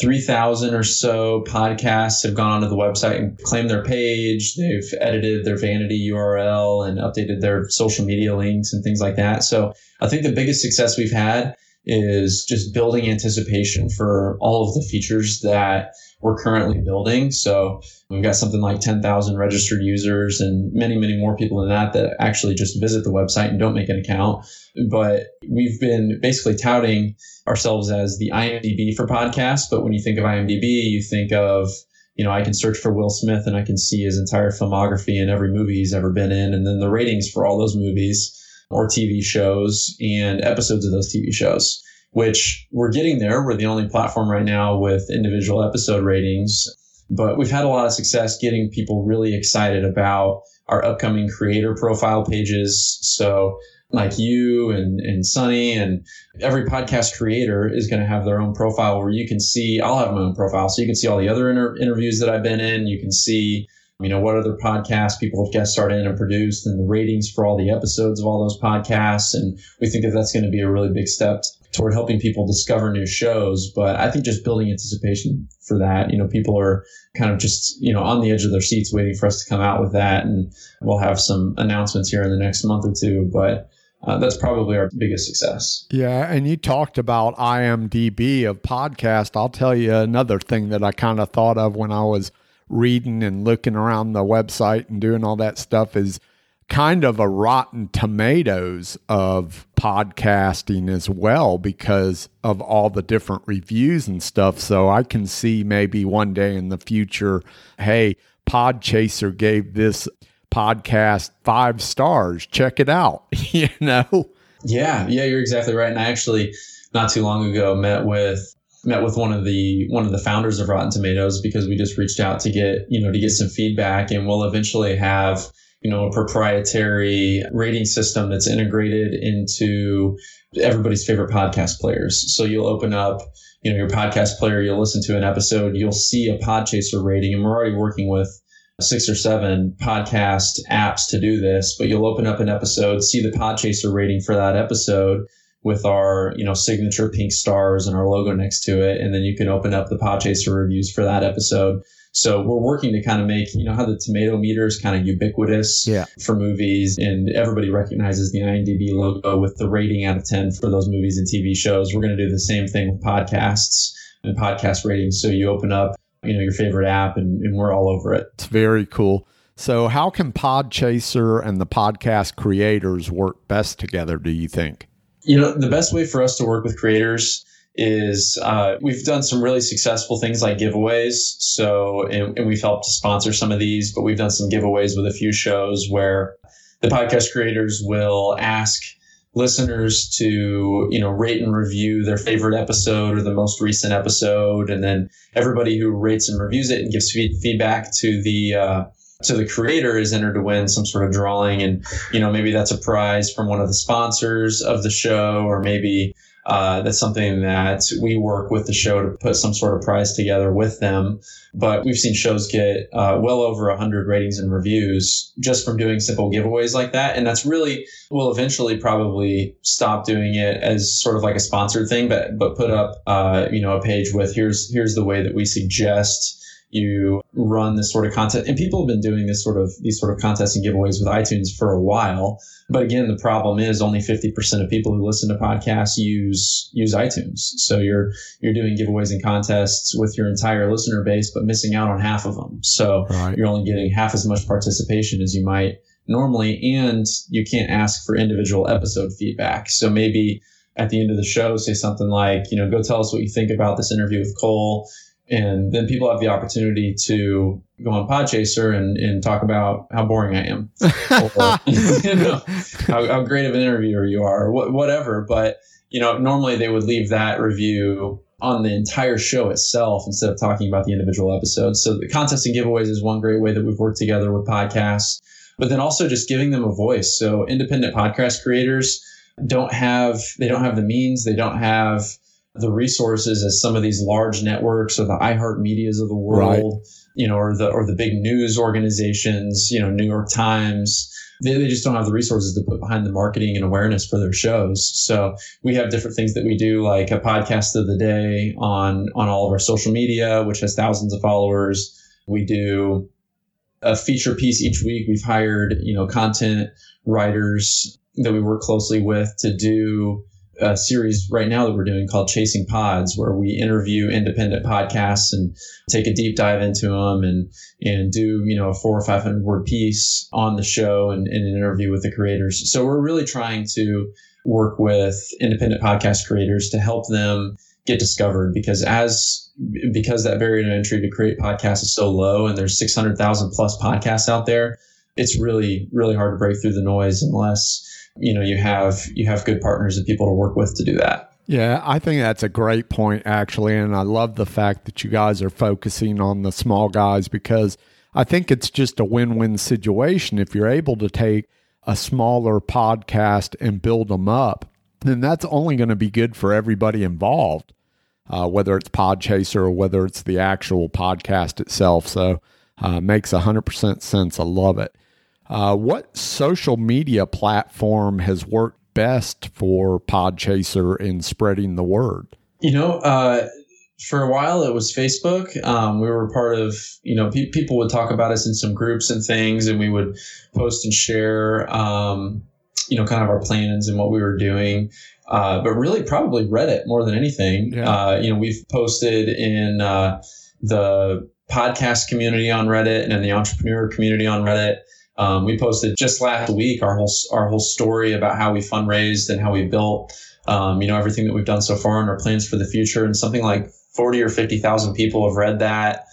3,000 or so podcasts have gone onto the website and claimed their page. They've edited their vanity URL and updated their social media links and things like that. So I think the biggest success we've had is just building anticipation for all of the features that we're currently building. So we've got something like 10,000 registered users and many, many more people than that that actually just visit the website and don't make an account. But we've been basically touting ourselves as the IMDb for podcasts. But when you think of IMDb, you think of you know, I can search for Will Smith and I can see his entire filmography and every movie he's ever been in, and then the ratings for all those movies or TV shows and episodes of those TV shows which we're getting there. We're the only platform right now with individual episode ratings, but we've had a lot of success getting people really excited about our upcoming creator profile pages. So like you and, and Sunny and every podcast creator is going to have their own profile where you can see, I'll have my own profile. So you can see all the other inter- interviews that I've been in. You can see, you know, what other podcasts people have guest starred in and produced and the ratings for all the episodes of all those podcasts. And we think that that's going to be a really big step toward helping people discover new shows. But I think just building anticipation for that, you know, people are kind of just, you know, on the edge of their seats waiting for us to come out with that. And we'll have some announcements here in the next month or two. But uh, that's probably our biggest success. Yeah. And you talked about IMDb of podcast. I'll tell you another thing that I kind of thought of when I was reading and looking around the website and doing all that stuff is kind of a rotten tomatoes of podcasting as well because of all the different reviews and stuff. So I can see maybe one day in the future, hey, Podchaser gave this podcast five stars. Check it out. <laughs> you know? Yeah, yeah, you're exactly right. And I actually not too long ago met with met with one of the one of the founders of Rotten Tomatoes because we just reached out to get you know to get some feedback, and we'll eventually have you know a proprietary rating system that's integrated into everybody's favorite podcast players. So you'll open up you know your podcast player, you'll listen to an episode, you'll see a Podchaser rating, and we're already working with six or seven podcast apps to do this, but you'll open up an episode, see the Podchaser rating for that episode with our, you know, signature pink stars and our logo next to it. And then you can open up the Podchaser reviews for that episode. So we're working to kind of make, you know, how the tomato meter is kind of ubiquitous yeah. for movies and everybody recognizes the IMDb logo with the rating out of 10 for those movies and TV shows. We're going to do the same thing with podcasts and podcast ratings. So you open up you know your favorite app and, and we're all over it it's very cool so how can podchaser and the podcast creators work best together do you think you know the best way for us to work with creators is uh, we've done some really successful things like giveaways. So and, and we've helped to sponsor some of these but we've done some giveaways with a few shows where the podcast creators will ask listeners to you know rate and review their favorite episode or the most recent episode. And then everybody who rates and reviews it and gives feedback to the uh, to the creator is entered to win some sort of drawing and you know maybe that's a prize from one of the sponsors of the show or maybe uh, that's something that we work with the show to put some sort of prize together with them. But we've seen shows get uh, well over 100 ratings and reviews just from doing simple giveaways like that. And that's really, we'll eventually probably stop doing it as sort of like a sponsored thing, but, but put up, uh, you know, a page with here's, here's the way that we suggest you run this sort of content. And people have been doing this sort of these sort of contests and giveaways with iTunes for a while. But again, the problem is only 50% of people who listen to podcasts use use iTunes. So you're you're doing giveaways and contests with your entire listener base, but missing out on half of them. So right. you're only getting half as much participation as you might normally, and you can't ask for individual episode feedback. So maybe at the end of the show, say something like, you know, go tell us what you think about this interview with Cole and then people have the opportunity to go on Podchaser and, and talk about how boring I am, <laughs> or <laughs> you know, how, how, great of an interviewer you are, or wh- whatever. But you know, normally they would leave that review on the entire show itself instead of talking about the individual episodes. So the contest and giveaways is one great way that we've worked together with podcasts, but then also just giving them a voice. So independent podcast creators don't have they don't have the means, they don't have the resources as some of these large networks or the iHeart Medias of the world, right. you know, or the or the big news organizations, you know, New York Times. They, they just don't have the resources to put behind the marketing and awareness for their shows. So we have different things that we do, like a podcast of the day on on all of our social media, which has thousands of followers. We do a feature piece each week. We've hired, you know, content writers that we work closely with to do a series right now that we're doing called Chasing Pods, where we interview independent podcasts and take a deep dive into them and and do you know a four or five hundred word piece on the show and, and an interview with the creators. So we're really trying to work with independent podcast creators to help them get discovered because as because that barrier to entry to create podcasts is so low and there's 600,000 plus podcasts out there it's really really hard to break through the noise unless you know you have you have good partners and people to work with to do that yeah, I think that's a great point, actually. And I love the fact that you guys are focusing on the small guys because I think it's just a win win situation. If you're able to take a smaller podcast and build them up, then that's only going to be good for everybody involved, uh, whether it's Podchaser or whether it's the actual podcast itself. So uh, makes 100% sense. I love it. Uh, what social media platform has worked best for Podchaser in spreading the word? You know, uh, for a while it was Facebook. Um, we were part of, you know, pe- people would talk about us in some groups and things, and we would post and share, um, you know, kind of our plans and what we were doing. Uh, but really, probably Reddit more than anything. Yeah. Uh, you know, we've posted in uh, the podcast community on Reddit and in the entrepreneur community on Reddit. Um, we posted just last week our whole our whole story about how we fundraised and how we built, um, you know, everything that we've done so far and our plans for the future. And something like forty or fifty thousand people have read that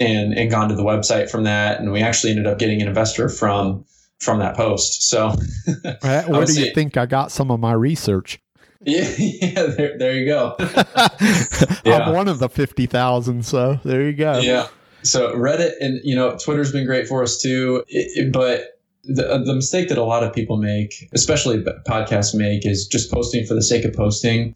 and and gone to the website from that. And we actually ended up getting an investor from from that post. So, <laughs> where do you think I got some of my research? Yeah, <laughs> yeah. There, there you go. <laughs> yeah. I'm one of the fifty thousand, so there you go. Yeah. So Reddit and you know Twitter's been great for us too, it, it, but the the mistake that a lot of people make, especially podcasts make, is just posting for the sake of posting.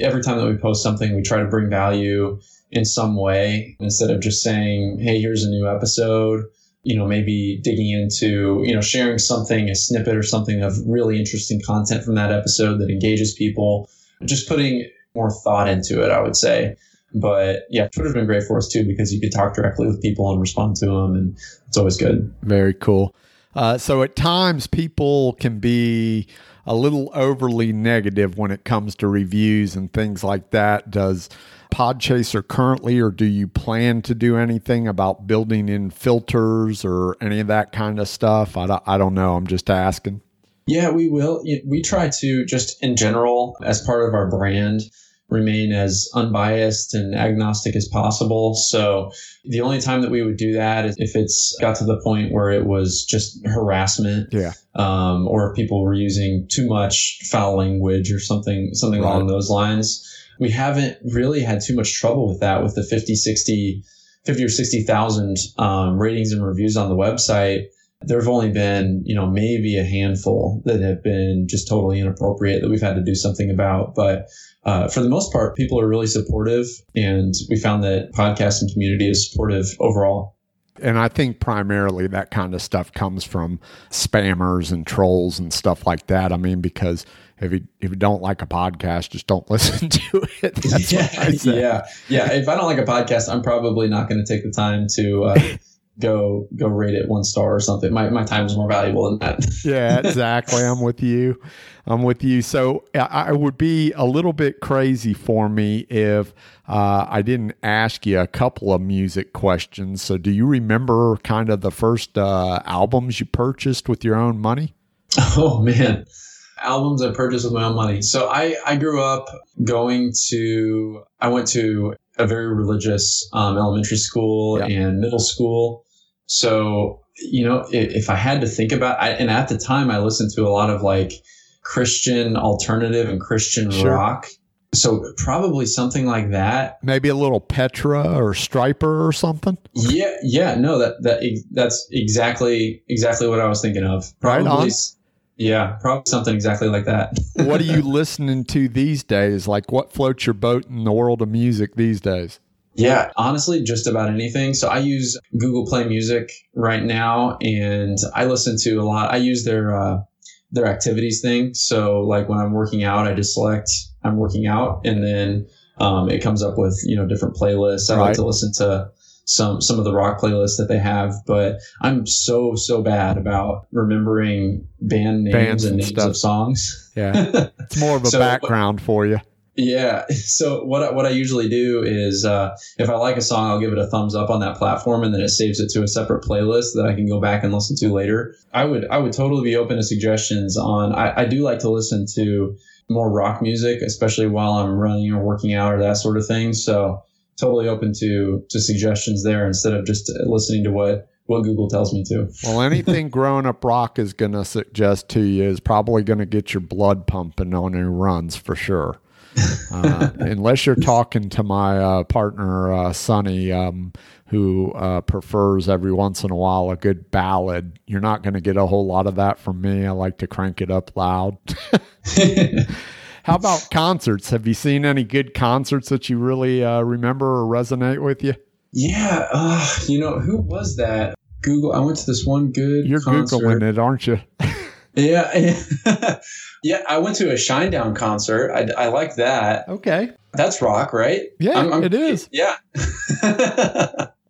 Every time that we post something, we try to bring value in some way instead of just saying, "Hey, here's a new episode." You know, maybe digging into you know sharing something, a snippet or something of really interesting content from that episode that engages people. Just putting more thought into it, I would say. But yeah, Twitter's been great for us too because you can talk directly with people and respond to them, and it's always good. Very cool. Uh, so at times people can be a little overly negative when it comes to reviews and things like that. Does Podchaser currently, or do you plan to do anything about building in filters or any of that kind of stuff? I don't, I don't know. I'm just asking. Yeah, we will. We try to just in general, as part of our brand, remain as unbiased and agnostic as possible. So the only time that we would do that is if it's got to the point where it was just harassment. Yeah. Um, or if people were using too much foul language or something, something right. along those lines. We haven't really had too much trouble with that with the 50, 60, 50 or 60,000 um, ratings and reviews on the website there have only been, you know, maybe a handful that have been just totally inappropriate that we've had to do something about. But uh, for the most part, people are really supportive, and we found that podcasting community is supportive overall. And I think primarily that kind of stuff comes from spammers and trolls and stuff like that. I mean, because if you if you don't like a podcast, just don't <laughs> listen to it. <laughs> Yeah, yeah, yeah. If I don't like a podcast, I'm probably not going to take the time to. Uh, <laughs> go go rate it one star or something. My my time is more valuable than that. <laughs> yeah, exactly. I'm with you. I'm with you. So I would be a little bit crazy for me if uh, I didn't ask you a couple of music questions. So do you remember kind of the first uh, albums you purchased with your own money? <laughs> Oh man. Albums I purchased with my own money. So I, I grew up going to, I went to a very religious um, elementary school yeah. and middle school. So, you know, if, if I had to think about, I, and at the time I listened to a lot of like Christian alternative and Christian sure. rock. So probably something like that. Maybe a little Petra or Stryper or something. Yeah, yeah, no, that that that's exactly exactly what I was thinking of. Probably, right yeah, probably something exactly like that. <laughs> what are you <laughs> listening to these days? Like, what floats your boat in the world of music these days? Yeah, honestly, just about anything. So I use Google Play Music right now, and I listen to a lot. I use their uh, their activities thing. So like when I'm working out, I just select I'm working out, and then um, it comes up with you know different playlists. I right. like to listen to some some of the rock playlists that they have, but I'm so so bad about remembering band names Bands and, names stuff. of songs. Yeah, <laughs> it's more of a so, background for you. Yeah. So what I, what I usually do is uh, if I like a song, I'll give it a thumbs up on that platform, and then it saves it to a separate playlist that I can go back and listen to later. I would I would totally be open to suggestions on. I, I do like to listen to more rock music, especially while I'm running or working out or that sort of thing. So totally open to to suggestions there instead of just listening to what what Google tells me to. Well, anything <laughs> growing up rock is going to suggest to you is probably going to get your blood pumping on your runs for sure. Uh, <laughs> unless you're talking to my uh, partner uh, Sonny, um, who uh, prefers every once in a while a good ballad, you're not going to get a whole lot of that from me. I like to crank it up loud. <laughs> How about <laughs> concerts? Have you seen any good concerts that you really uh, remember or resonate with you? Yeah, uh, you know who was that? Google. I went to this one good. You're concert. googling it, aren't you? <laughs> Yeah. <laughs> yeah. I went to a Shinedown concert. I, I like that. Okay. That's rock, right? Yeah, I'm, I'm, it is. Yeah.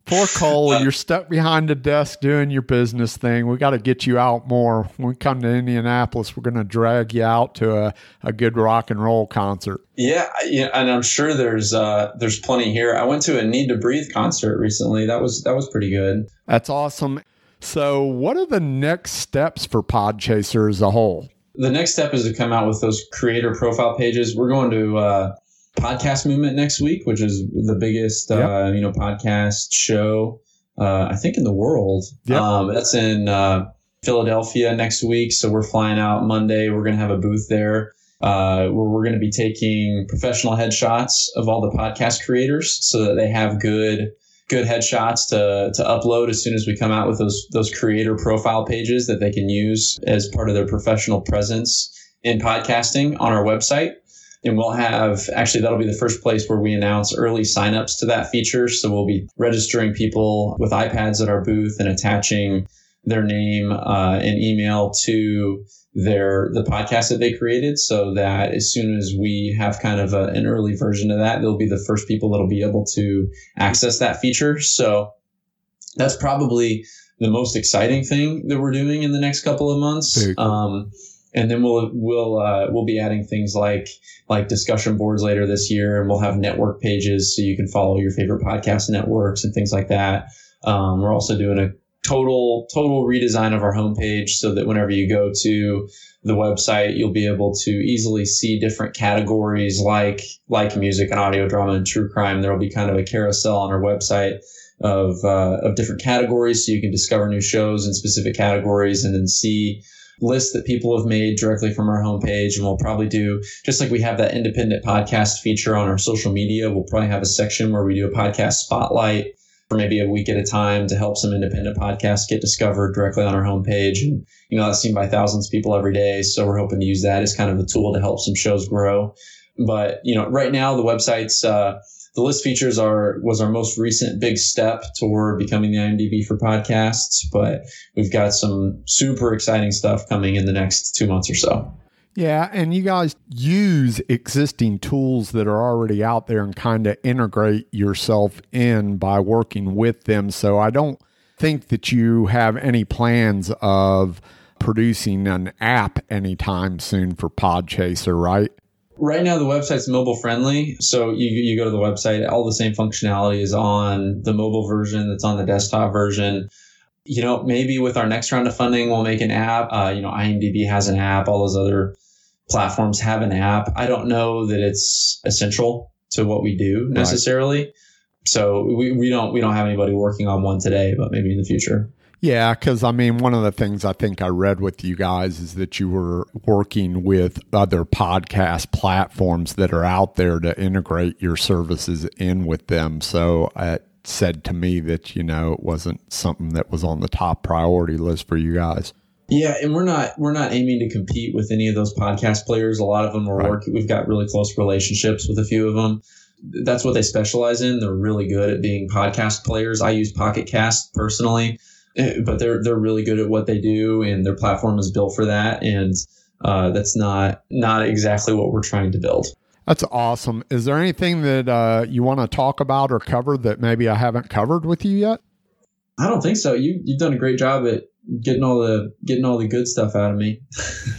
Poor Cole, uh, you're stuck behind the desk doing your business thing. We got to get you out more. When we come to Indianapolis, we're going to drag you out to a, a good rock and roll concert. Yeah, yeah, and I'm sure there's uh, there's plenty here. I went to a Need to Breathe concert recently. That was that was pretty good. That's awesome. So, what are the next steps for Podchaser as a whole? The next step is to come out with those creator profile pages. We're going to uh, podcast movement next week, which is the biggest yep. uh, you know podcast show uh, I think in the world. Yep. Um, that's in uh, Philadelphia next week. So we're flying out Monday. We're going to have a booth there. Uh, where we're going to be taking professional headshots of all the podcast creators so that they have good good headshots to to upload as soon as we come out with those those creator profile pages that they can use as part of their professional presence in podcasting on our website. And we'll have actually that'll be the first place where we announce early signups to that feature. So we'll be registering people with iPads at our booth and attaching their name uh, and email to their the podcast that they created. So that as soon as we have kind of a, an early version of that they'll be the first people that'll be able to access that feature. So that's probably the most exciting thing that we're doing in the next couple of months. Um, and then we'll we'll uh, we'll be adding things like like discussion boards later this year and we'll have network pages so you can follow your favorite podcast networks and things like that. Um, we're also doing a total total redesign of our homepage so that whenever you go to the website you'll be able to easily see different categories like like music and audio drama and true crime. There'll be kind of a carousel on our website of uh, of different categories so you can discover new shows in specific categories and then see lists that people have made directly from our homepage and we'll probably do just like we have that independent podcast feature on our social media we'll probably have a section where we do a podcast spotlight for maybe a week at a time to help some independent podcasts get discovered directly on our homepage. And, you know, that's seen by thousands of people every day. So we're hoping to use that as kind of a tool to help some shows grow. But, you know, right now the website's, uh, the list features are was our most recent big step toward becoming the IMDb for podcasts, but we've got some super exciting stuff coming in the next two months or so. Yeah, and you guys use existing tools that are already out there and kind of integrate yourself in by working with them. So I don't think that you have any plans of producing an app anytime soon for Podchaser, right? Right now, the website's mobile friendly. So you, you go to the website, all the same functionality is on the mobile version that's on the desktop version you know, maybe with our next round of funding, we'll make an app. Uh, you know, IMDb has an app, all those other platforms have an app. I don't know that it's essential to what we do necessarily. Right. So we, we don't we don't have anybody working on one today, but maybe in the future. Yeah, because I mean, one of the things I think I read with you guys is that you were working with other podcast platforms that are out there to integrate your services in with them. So it said to me that, you know, it wasn't something that was on the top priority list for you guys. Yeah, and we're not we're not aiming to compete with any of those podcast players. A lot of them are right. working. We've got really close relationships with a few of them. That's what they specialize in. They're really good at being podcast players. I use Pocket Cast personally, but they're they're really good at what they do, and their platform is built for that. And uh, that's not not exactly what we're trying to build. That's awesome. Is there anything that uh, you want to talk about or cover that maybe I haven't covered with you yet? I don't think so. You you've done a great job at getting all the getting all the good stuff out of me.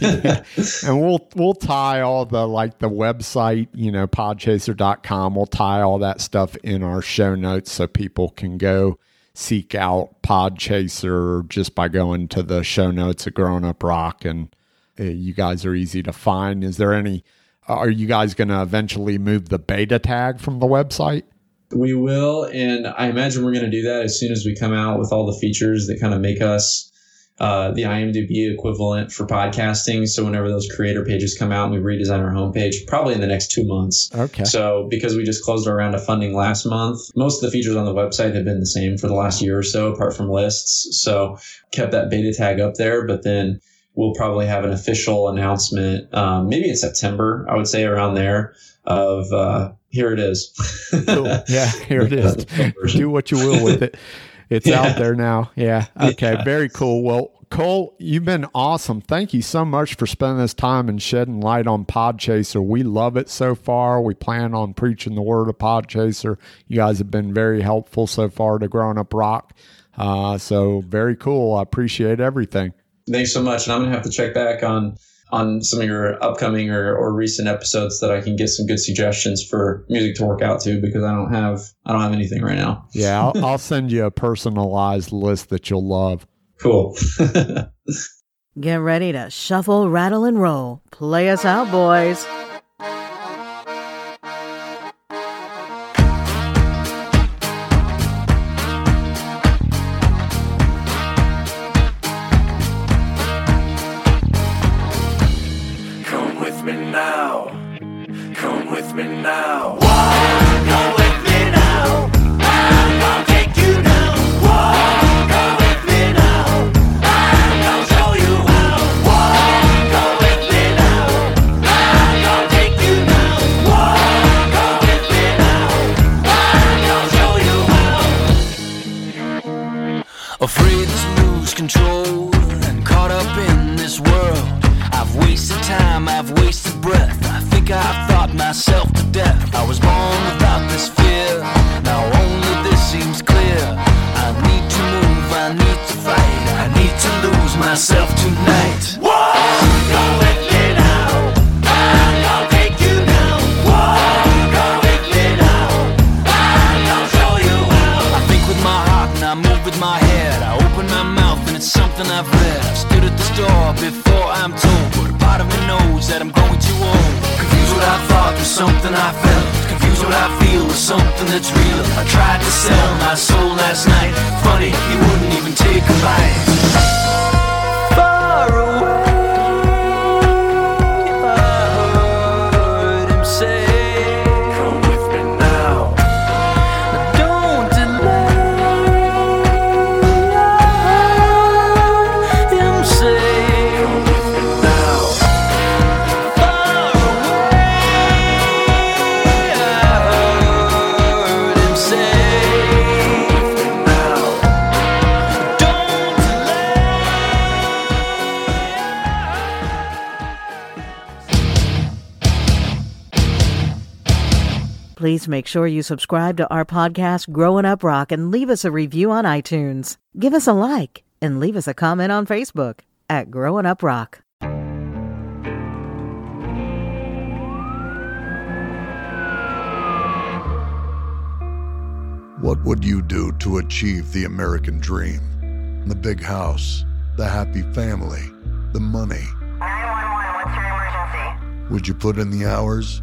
yeah. <laughs> <laughs> And we'll we'll tie all the like the website, you know, podchaser.com. We'll tie all that stuff in our show notes so people can go seek out Podchaser just by going to the show notes of Growing Up Rock and uh, you guys are easy to find. Is there any are you guys going to eventually move the beta tag from the website? We will, and I imagine we're going to do that as soon as we come out with all the features that kind of make us uh, the IMDb equivalent for podcasting. So whenever those creator pages come out and we redesign our homepage, probably in the next two months. Okay. So because we just closed our round of funding last month, most of the features on the website have been the same for the last year or so, apart from lists. So kept that beta tag up there, but then we'll probably have an official announcement, um, maybe in September, I would say around there of, uh, here it is. cool. Yeah, here it is. <laughs> Do what you will with it. <laughs> It's yeah. out there now. Yeah. <laughs> Okay. Yeah. Very cool. Well, Cole, you've been awesome. Thank you so much for spending this time and shedding light on Podchaser. We love it so far. We plan on preaching the word of Podchaser. You guys have been very helpful so far to Growing Up Rock. Uh, so very cool. I appreciate everything. Thanks so much. And I'm going to have to check back on on some of your upcoming or, or recent episodes that I can get some good suggestions for music to work out to because I don't have I don't have anything right now. yeah, I'll, <laughs> I'll send you a personalized list that you'll love. Cool. <laughs> Get ready to shuffle, rattle, and roll. Play us out, boys. Please make sure you subscribe to our podcast, Growing Up Rock, and leave us a review on iTunes. Give us a like and leave us a comment on Facebook at Growing Up Rock. What would you do to achieve the American dream? The big house, the happy family, the money. 911, what's your emergency? Would you put in the hours?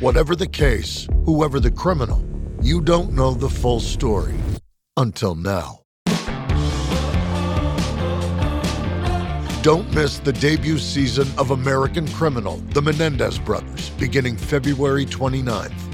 Whatever the case, whoever the criminal, you don't know the full story until now. Don't miss the debut season of American Criminal, The Menendez Brothers, beginning February 29th.